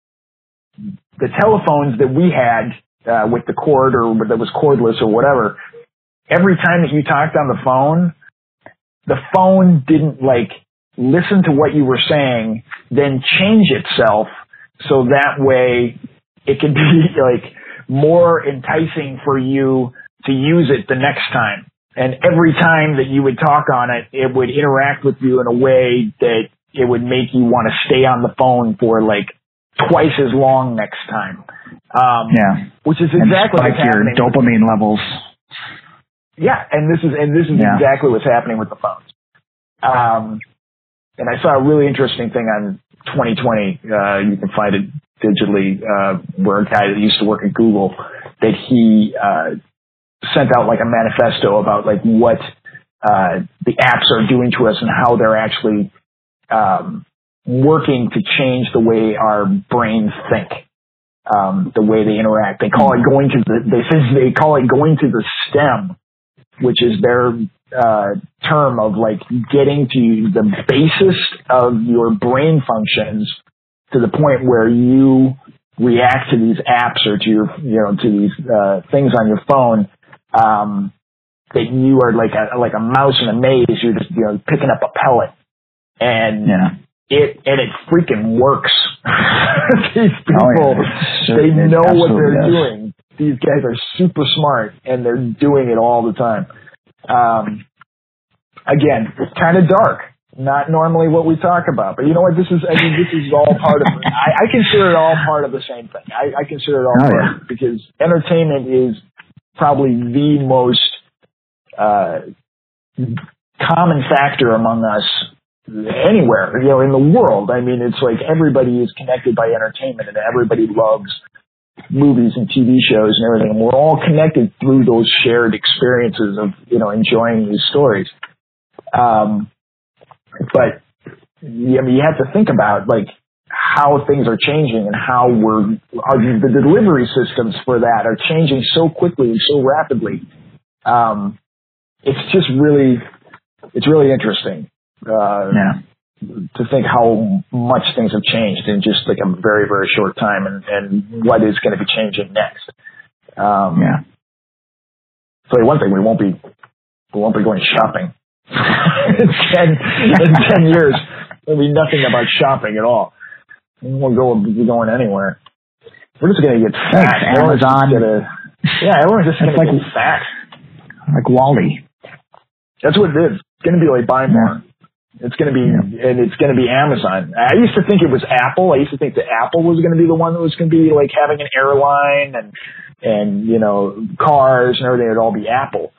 the telephones that we had uh, with the cord or that was cordless or whatever, every time that you talked on the phone, the phone didn't like listen to what you were saying, then change itself so that way it could be like more enticing for you to use it the next time. And every time that you would talk on it, it would interact with you in a way that it would make you want to stay on the phone for like twice as long next time. Um, Yeah, which is and exactly spike what's your happening. dopamine levels. yeah, and this is and this is Yeah. exactly what's happening with the phones. Um, and I saw a really interesting thing on 2020. Uh, you can find it digitally. Uh, where a guy that used to work at Google that he uh, sent out like a manifesto about like what uh, the apps are doing to us and how they're actually um, working to change the way our brains think, um, the way they interact. They call it going to the they say they call it going to the stem, which is their uh, term of like getting to the basis of your brain functions to the point where you react to these apps or to your you know to these uh, things on your phone um, that you are like a like a mouse in a maze. You're just you know picking up a pellet, and Yeah. It and it freaking works. These Oh, people, yeah. It they know what they're does. doing. These guys are super smart, and they're doing it all the time. Um, again, it's kind of dark. Not normally what we talk about, but you know what? This is I mean, this is all part of. I, I consider it all part of the same thing. I, I consider it all Oh, part yeah. of it because entertainment is probably the most uh, common factor among us anywhere, you know, in the world. I mean, it's like everybody is connected by entertainment and everybody loves movies and TV shows and everything. And we're all connected through those shared experiences of, you know, enjoying these stories. Um, but I mean, you have to think about like how things are changing and how we're, are the delivery systems for that are changing so quickly and so rapidly. Um, it's just really, it's really interesting. Uh, Yeah. to think how much things have changed in just like a very, very short time and, and what is going to be changing next. Um, Yeah. so one thing, we won't be, we won't be going shopping. in, 10, in 10 years, there'll be nothing about shopping at all. We won't go, be going anywhere. We're just going to get fat. Thanks, Amazon. gonna- yeah, everyone's just going to like- get fat. Like WALL-E. That's what it is. It's going to be like buy more. It's going to be, and it's going to be Amazon. I used to think it was Apple. I used to think that Apple was going to be the one that was going to be like having an airline and, and, you know, cars and everything It'd all be Apple.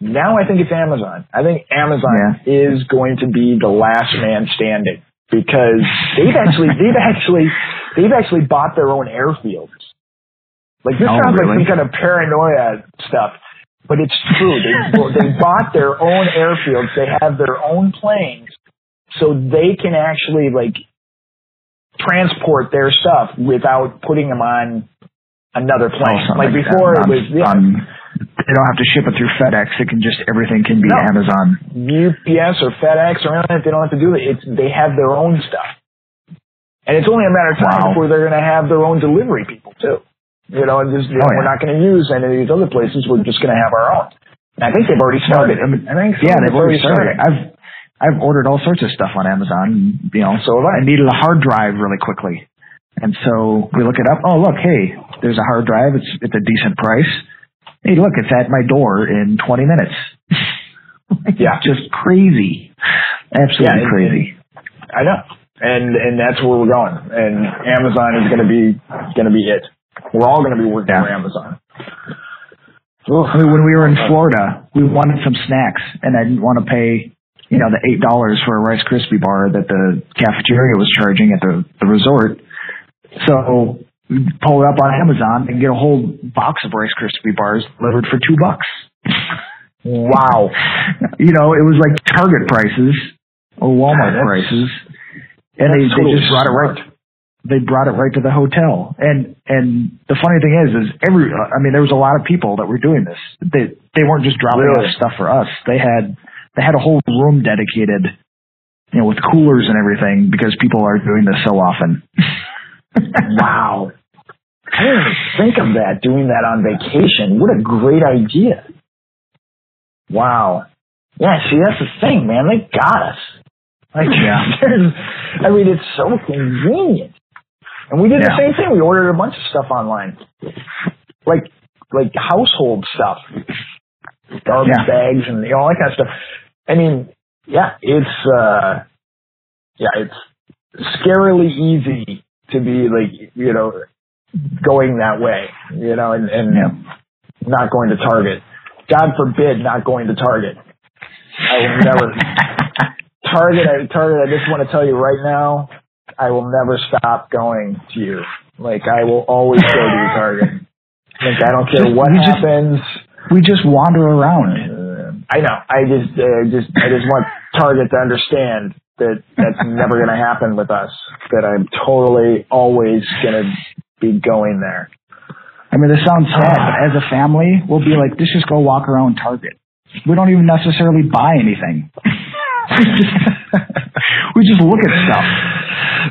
Now I think it's Amazon. I think Amazon is going to be the last man standing because they've actually, they've actually, they've actually bought their own airfields. Like this Oh, sounds like some kind of paranoia stuff, but it's true. They they bought their own airfields. They have their own planes, so they can actually like transport their stuff without putting them on another plane. Oh, like before, it was yeah, on- they don't have to ship it through FedEx. It can just everything can be No. Amazon. UPS or FedEx or anything. They don't have to do it. It's they have their own stuff, and it's only a matter of time Wow. before they're going to have their own delivery people too. You know, and just you oh, know, Oh, yeah. we're not going to use any of these other places. We're just going to have our own. And I think they've already started. I mean, I think Yeah, they've have already started. I've I've ordered all sorts of stuff on Amazon. You know, So have I. I needed a hard drive really quickly, and so we look it up. Oh, look, hey, there's a hard drive. It's it's a decent price. Hey, look, it's at my door in 20 minutes. Yeah. just crazy, absolutely Yeah, crazy. I know, and and that's where we're going. And Amazon is going to be going to be it. We're all going to be working Yeah. for Amazon. Mean, when we were in Florida, we wanted some snacks, and I didn't want to pay, you know, the eight dollars for a Rice Krispie bar that the cafeteria was charging at the the resort. So pull it up on Amazon and get a whole box of Rice Krispie bars delivered for two bucks. Wow. You know, it was like Target prices or Walmart That's- prices, and they, they just brought it right they brought it right to the hotel. And and the funny thing is, is every I mean, there was a lot of people that were doing this. They they weren't just dropping Really? off stuff for us. They had they had a whole room dedicated, you know, with coolers and everything because people are doing this so often. Wow. I didn't even think of that, doing that on vacation. What a great idea. Wow. Yeah, see, that's the thing, man. They got us. Like, Yeah. there's- I mean, it's so convenient. And we did the same thing. We ordered a bunch of stuff online. Like, like household stuff. Garbage Yeah. bags and you know, all that kind of stuff. I mean, yeah, it's, uh, yeah, it's scarily easy to be like, you know, going that way, you know, and, and Yeah. not going to Target. God forbid not going to Target. I will never, Target, I, Target, I just want to tell you right now, I will never stop going to you. Like, I will always go to Target. Like, I don't care what we just- happens. We just wander around. Uh, I know. I just, uh, just, I just want Target to understand that that's never going to happen with us. That I'm totally always going to be going there. I mean, this sounds sad, but as a family, we'll be like, let's just go walk around Target. We don't even necessarily buy anything. we just look at stuff.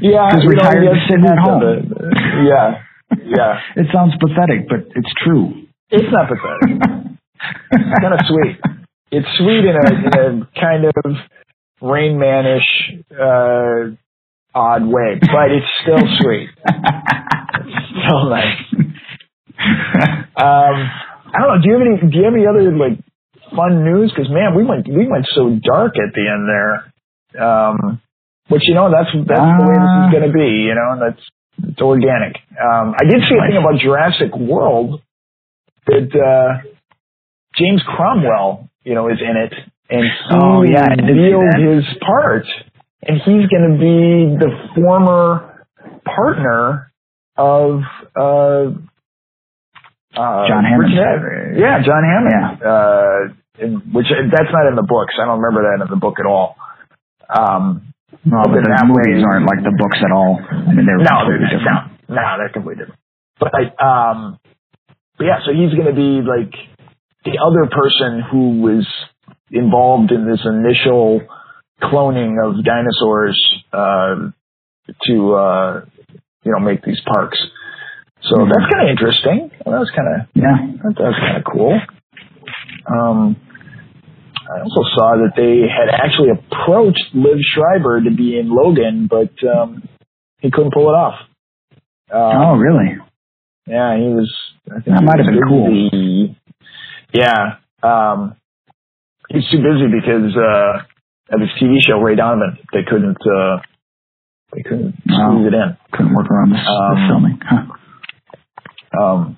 Yeah, 'Cause we're tired of sitting at home. it. Yeah, yeah. It sounds pathetic, but it's true. It's not pathetic. It's kind of sweet. It's sweet in a, in a kind of Rain Manish, uh, odd way, but it's still sweet. It's still nice. Um, I don't know. Do you have any? Do you have any other like fun news? Because man, we went we went so dark at the end there. Um, which you know that's that's the way this is going to be. You know, and that's it's organic. Um, I did see a thing about Jurassic World that uh, James Cromwell, you know, is in it, and he Oh, yeah, I did see revealed his part, and he's going to be the former partner of. Uh, uh, John Hammond. Richard Yeah, John Hammond. Uh, in, which that's not in the books. I don't remember that in the book at all. Um, No, but the movies aren't like the books at all. I mean, they're no, they're completely different. no, no, they're completely different. But um, but yeah, so he's going to be like the other person who was involved in this initial cloning of dinosaurs uh, to uh, you know make these parks. So Mhm. that's kind of interesting. Well, that was kind of Yeah. that was kind of cool. Um, I also saw that they had actually approached Liev Schreiber to be in Logan, but um, he couldn't pull it off. Um, Oh, really? yeah, he was. I think That might have been cool. Yeah, um, he's too busy because uh, of his TV show Ray Donovan. They couldn't. Uh, they couldn't Oh. squeeze it in. Couldn't work around this, Um, this filming. Huh. Um,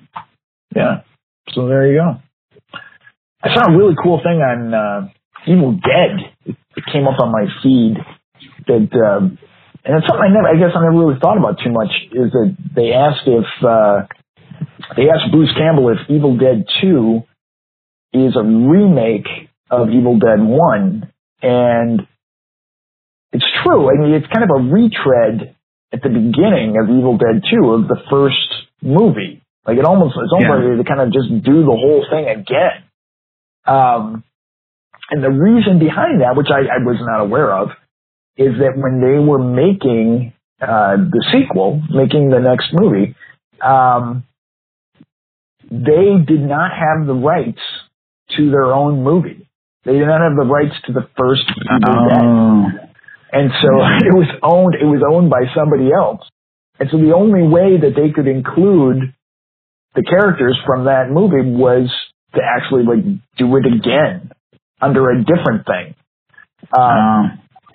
yeah. So there you go. I saw a really cool thing on uh, Evil Dead. It, it came up on my feed that, um, and it's something I never, I guess I never really thought about too much. Is that they asked if uh, they asked Bruce Campbell if Evil Dead Two is a remake of Evil Dead One, and it's true. I mean, it's kind of a retread at the beginning of Evil Dead Two of the first movie. Like it almost it's almost Yeah. like they kind of just do the whole thing again. Um, and the reason behind that, which I, I was not aware of, is that when they were making uh, the sequel, making the next movie, um, they did not have the rights to their own movie. They did not have the rights to the first. Oh. And so it was owned it was owned by somebody else. And so the only way that they could include the characters from that movie was to actually like do it again under a different thing. Um, Oh.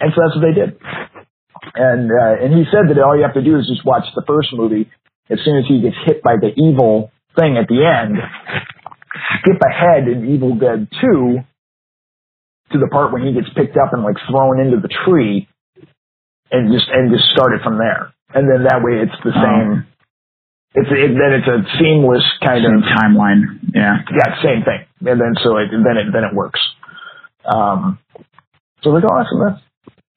and so that's what they did. And uh, and he said that all you have to do is just watch the first movie. As soon as he gets hit by the evil thing at the end, skip ahead in Evil Dead Two to the part when he gets picked up and like thrown into the tree, and just and just start it from there. And then that way it's the same. It's it, then it's a seamless kind Same of timeline. Yeah. yeah, same thing. And then so it, then it then it works. Um, so like, oh, that's that's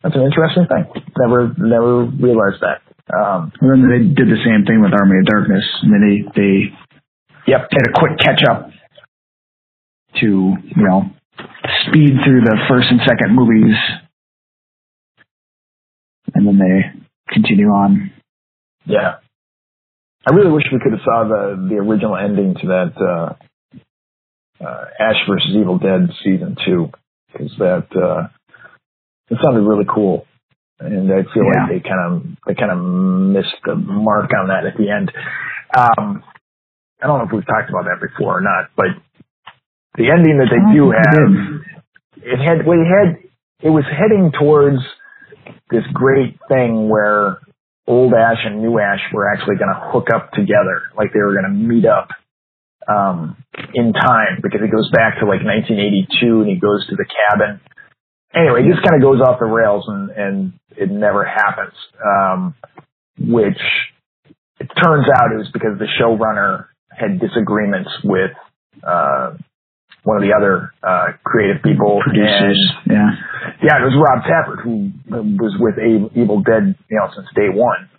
that's an interesting thing. Never never realized that. Um, And then they did the same thing with Army of Darkness. I mean, they they yep. did a quick catch up to you know speed through the first and second movies, and then they continue on. Yeah. I really wish we could have saw the the original ending to that uh, uh, Ash versus Evil Dead season two because that uh, it sounded really cool, and I feel Yeah. like they kind of they kind of missed the mark on that at the end. Um, I don't know if we've talked about that before or not, but the ending that they do have it had well, it had it was heading towards this great thing where old Ash and new Ash were actually going to hook up together, like they were going to meet up um, in time because it goes back to like 1982 and he goes to the cabin. Anyway, it just kind of goes off the rails and, and it never happens, um, which it turns out it was because the showrunner had disagreements with uh, one of the other uh, creative people. Producers. And, yeah. yeah, it was Rob Tapert who was with Evil Dead, you know, since day one.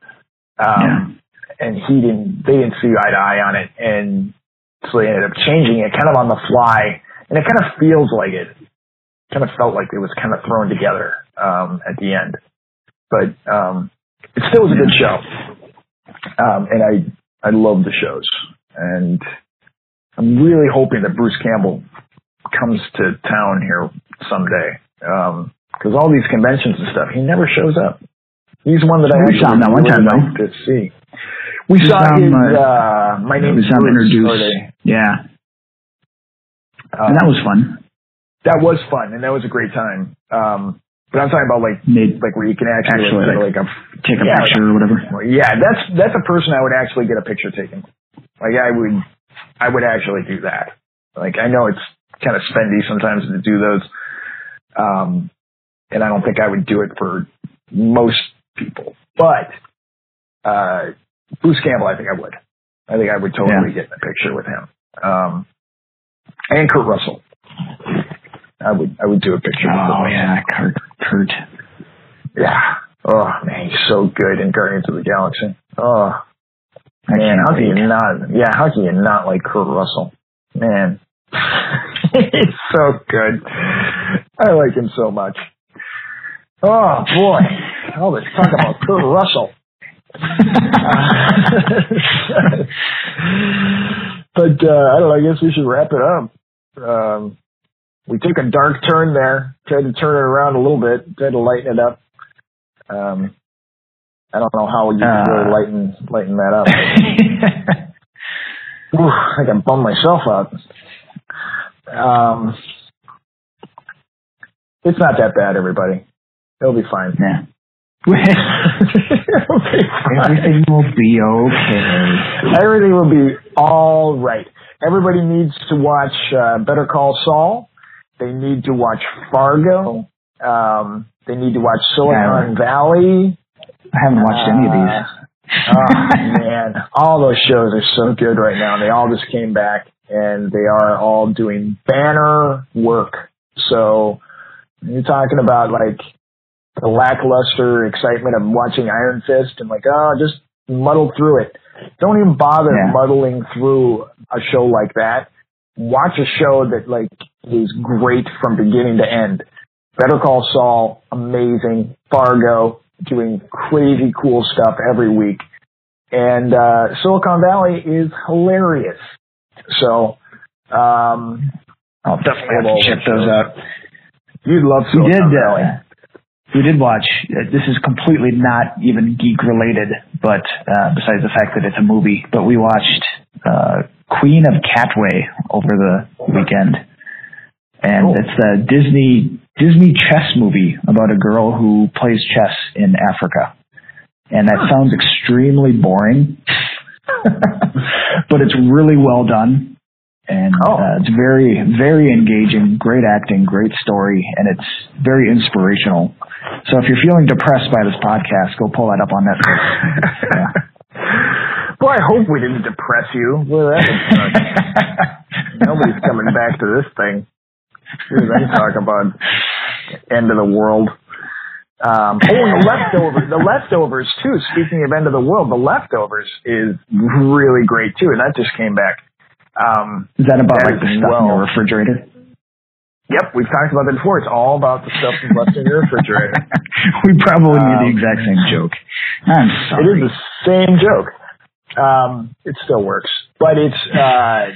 Um, and he didn't, they didn't see eye to eye on it. And so they ended up changing it kind of on the fly. And it kind of feels like it, kind of felt like it was kind of thrown together, um, at the end. But, um, it still was a good show. Um, and I, I love the shows. And I'm really hoping that Bruce Campbell comes to town here someday. Um, cause all these conventions and stuff, he never shows up. He's one that I We saw him that one really time, though. like to see. We We saw saw him, uh, uh, my name is um, Bruce. introduced. Yeah. uh, and that was fun. that was fun and that was a great time. Um, but I'm talking about like, Made like where you can actually, Actually, like, like a, take a yeah, picture or whatever. Yeah, that's that's a person I would actually get a picture taken. Like I would, I would actually do that. Like I know it's kind of spendy sometimes to do those, um, and I don't think I would do it for most people. But uh, Bruce Campbell, I think I would. I think I would totally get in a picture with him. Um, and Kurt Russell. I would I would do a picture. with Oh Russell. yeah, Kurt. Kurt. Yeah. Oh man, he's so good in Guardians of the Galaxy. Oh man, how can you not? Yeah, how can you not like Kurt Russell? Man, he's so good. I like him so much. Oh boy, all this talk about Kurt Russell. but uh, I don't know. I guess we should wrap it up. Um, we took a dark turn there. Tried to turn it around a little bit. Tried to lighten it up. Um, I don't know how you Uh. can really lighten lighten that up. Ooh, I can bum myself out. Um, it's not that bad, everybody. It'll be fine. yeah. It'll be fine. Everything will be okay. Everything will be all right. Everybody needs to watch uh, Better Call Saul. They need to watch Fargo. Um, they need to watch Silicon Valley. I haven't watched any of these. Ah, oh man, all those shows are so good right now. They all just came back and they are all doing banner work. So you're talking about like the lackluster excitement of watching Iron Fist and like, oh, just muddle through it. Don't even bother Yeah. muddling through a show like that. Watch a show that like is great from beginning to end. Better Call Saul, amazing. Fargo, doing crazy cool stuff every week. And uh, Silicon Valley is hilarious. So, um, I'll definitely have to check those out. you'd love We did. Valley. Uh, we did watch. Uh, this is completely not even geek related, but uh, besides the fact that it's a movie, but we watched uh, Queen of Katwe over the weekend, and Cool. it's a Disney Disney chess movie about a girl who plays chess in Africa, and that sounds extremely boring, but it's really well done. And Oh. uh, it's very, very engaging, great acting, great story, and it's very inspirational. So if you're feeling depressed by this podcast, go pull that up on Netflix. Yeah. Boy, I hope we didn't depress you. That. Nobody's coming back to this thing. Them talk about end of the world. Um, oh, and the leftovers, the leftovers too. Speaking of end of the world, the leftovers is really great too, and that just came back. Um, Is that about like the stuff in well- your refrigerator? yep, we've talked about that before. It's all about the stuff that's left in your refrigerator. we probably made the Um, exact same joke. I'm sorry. is the same joke. Um, it still works, but it's uh,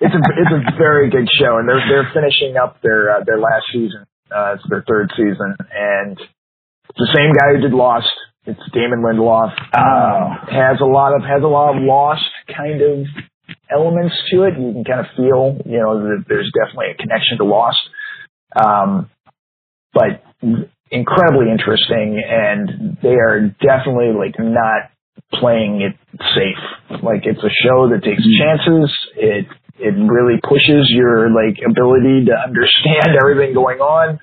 it's a it's a very good show, and they're they're finishing up their uh, their last season. Uh, it's their third season, and it's the same guy who did Lost. It's Damon Lindelof. Oh. has a lot of has a lot of Lost kind of elements to it. You can kind of feel, you know, that there's definitely a connection to Lost. Um, but incredibly interesting, and they are definitely like not playing it safe. Like it's a show that takes Mhm. chances. It it really pushes your like ability to understand everything going on,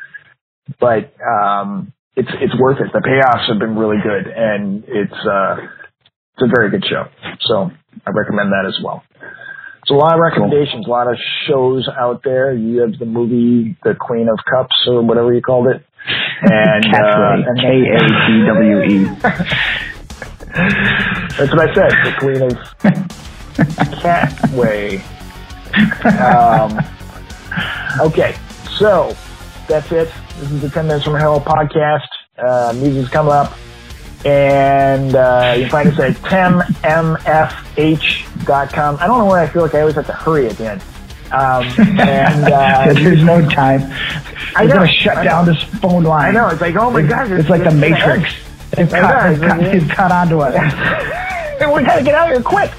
but um, it's it's worth it. The payoffs have been really good, and it's uh, it's a very good show. So I recommend that as well. So a lot of recommendations, a lot of shows out there. You have the movie The Queen of Cups or whatever you called it. And uh, and- K A T W E. That's what I said. The Queen of Katwe. Um, okay, so that's it. This is the 10 Minutes from Hell podcast. Uh, music's coming up. And uh, you can find us at 10mfh.com. I don't know why I feel like I always have to hurry at the end. Um, and uh, There's no time. I They're gonna shut down this phone line. I know, it's like, oh my It's, God. it's like the Matrix. They've I cut, know, they've cut, it's- they've cut onto us. we gotta get out of here quick.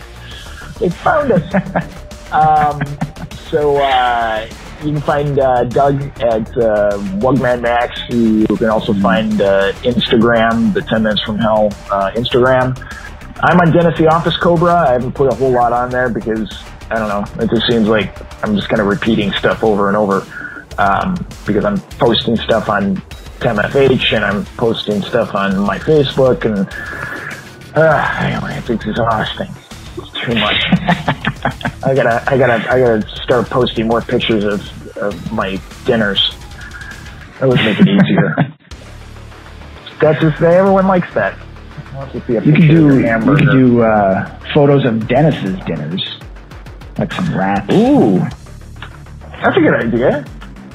They found us. um, so uh, you can find uh, Dug at uh, Wugman Max. You can also find uh, Instagram, the Ten Minutes from Hell uh, Instagram. I'm on Dennis the Office Cobra. I haven't put a whole lot on there because I don't know. It just seems like I'm just kind of repeating stuff over and over um, because I'm posting stuff on 10FH and I'm posting stuff on my Facebook and uh, anyway, it's exhausting. Too much. I gotta, I gotta, I gotta start posting more pictures of, of my dinners. That would make it easier. That's just everyone likes that. Wants to see a You could do you could do uh, photos of Dennis's dinners, like some rats. Ooh, that's a good idea.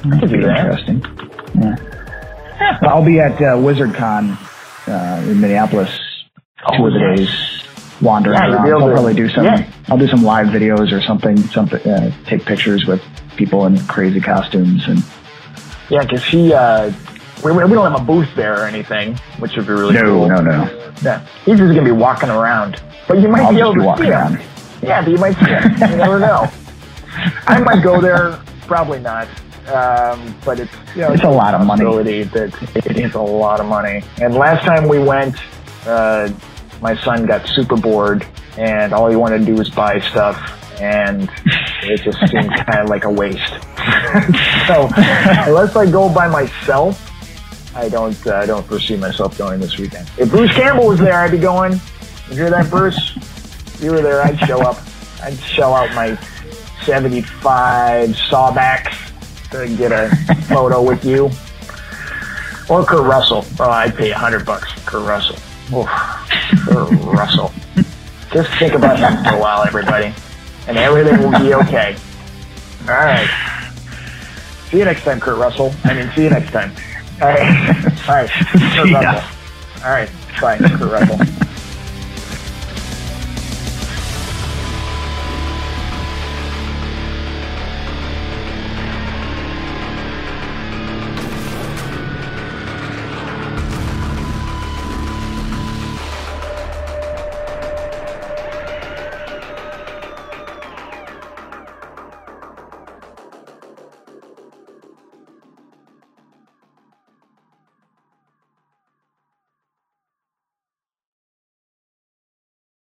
That could be that. interesting. Yeah. I'll be at uh, WizardCon uh, in Minneapolis two of the nice. days, wandering Yeah, around. I'll to- probably do some. yeah. I'll do some live videos or something. Something. Uh, take pictures with people in crazy costumes and. Yeah, because he, uh, we, we don't have a booth there or anything, which would be really No, cool. no, no. Yeah, he's just gonna be walking around, but you might I'll be able be to walking see around. him. Yeah, but you might see him. You never know. I might go there, probably not. Um, but it's you know, It's a lot of money. That it is a lot of money. And last time we went, uh, my son got super bored, and all he wanted to do was buy stuff, and it just seemed kind of like a waste. so unless I go by myself, I don't uh, I don't foresee myself going this weekend. If Bruce Campbell was there, I'd be going. You hear that, Bruce? If you were there, I'd show up. I'd shell out my 75 sawbacks to get a photo with you. Or Kurt Russell. Oh, I'd pay 100 bucks for Kurt Russell. Oof, Russell. Just think about him for a while, everybody. And everything will be okay. All right. See you next time, Kurt Russell. I mean, see you next time. All right. All right. Kurt See ya. Russell. All right. Bye, Kurt Russell.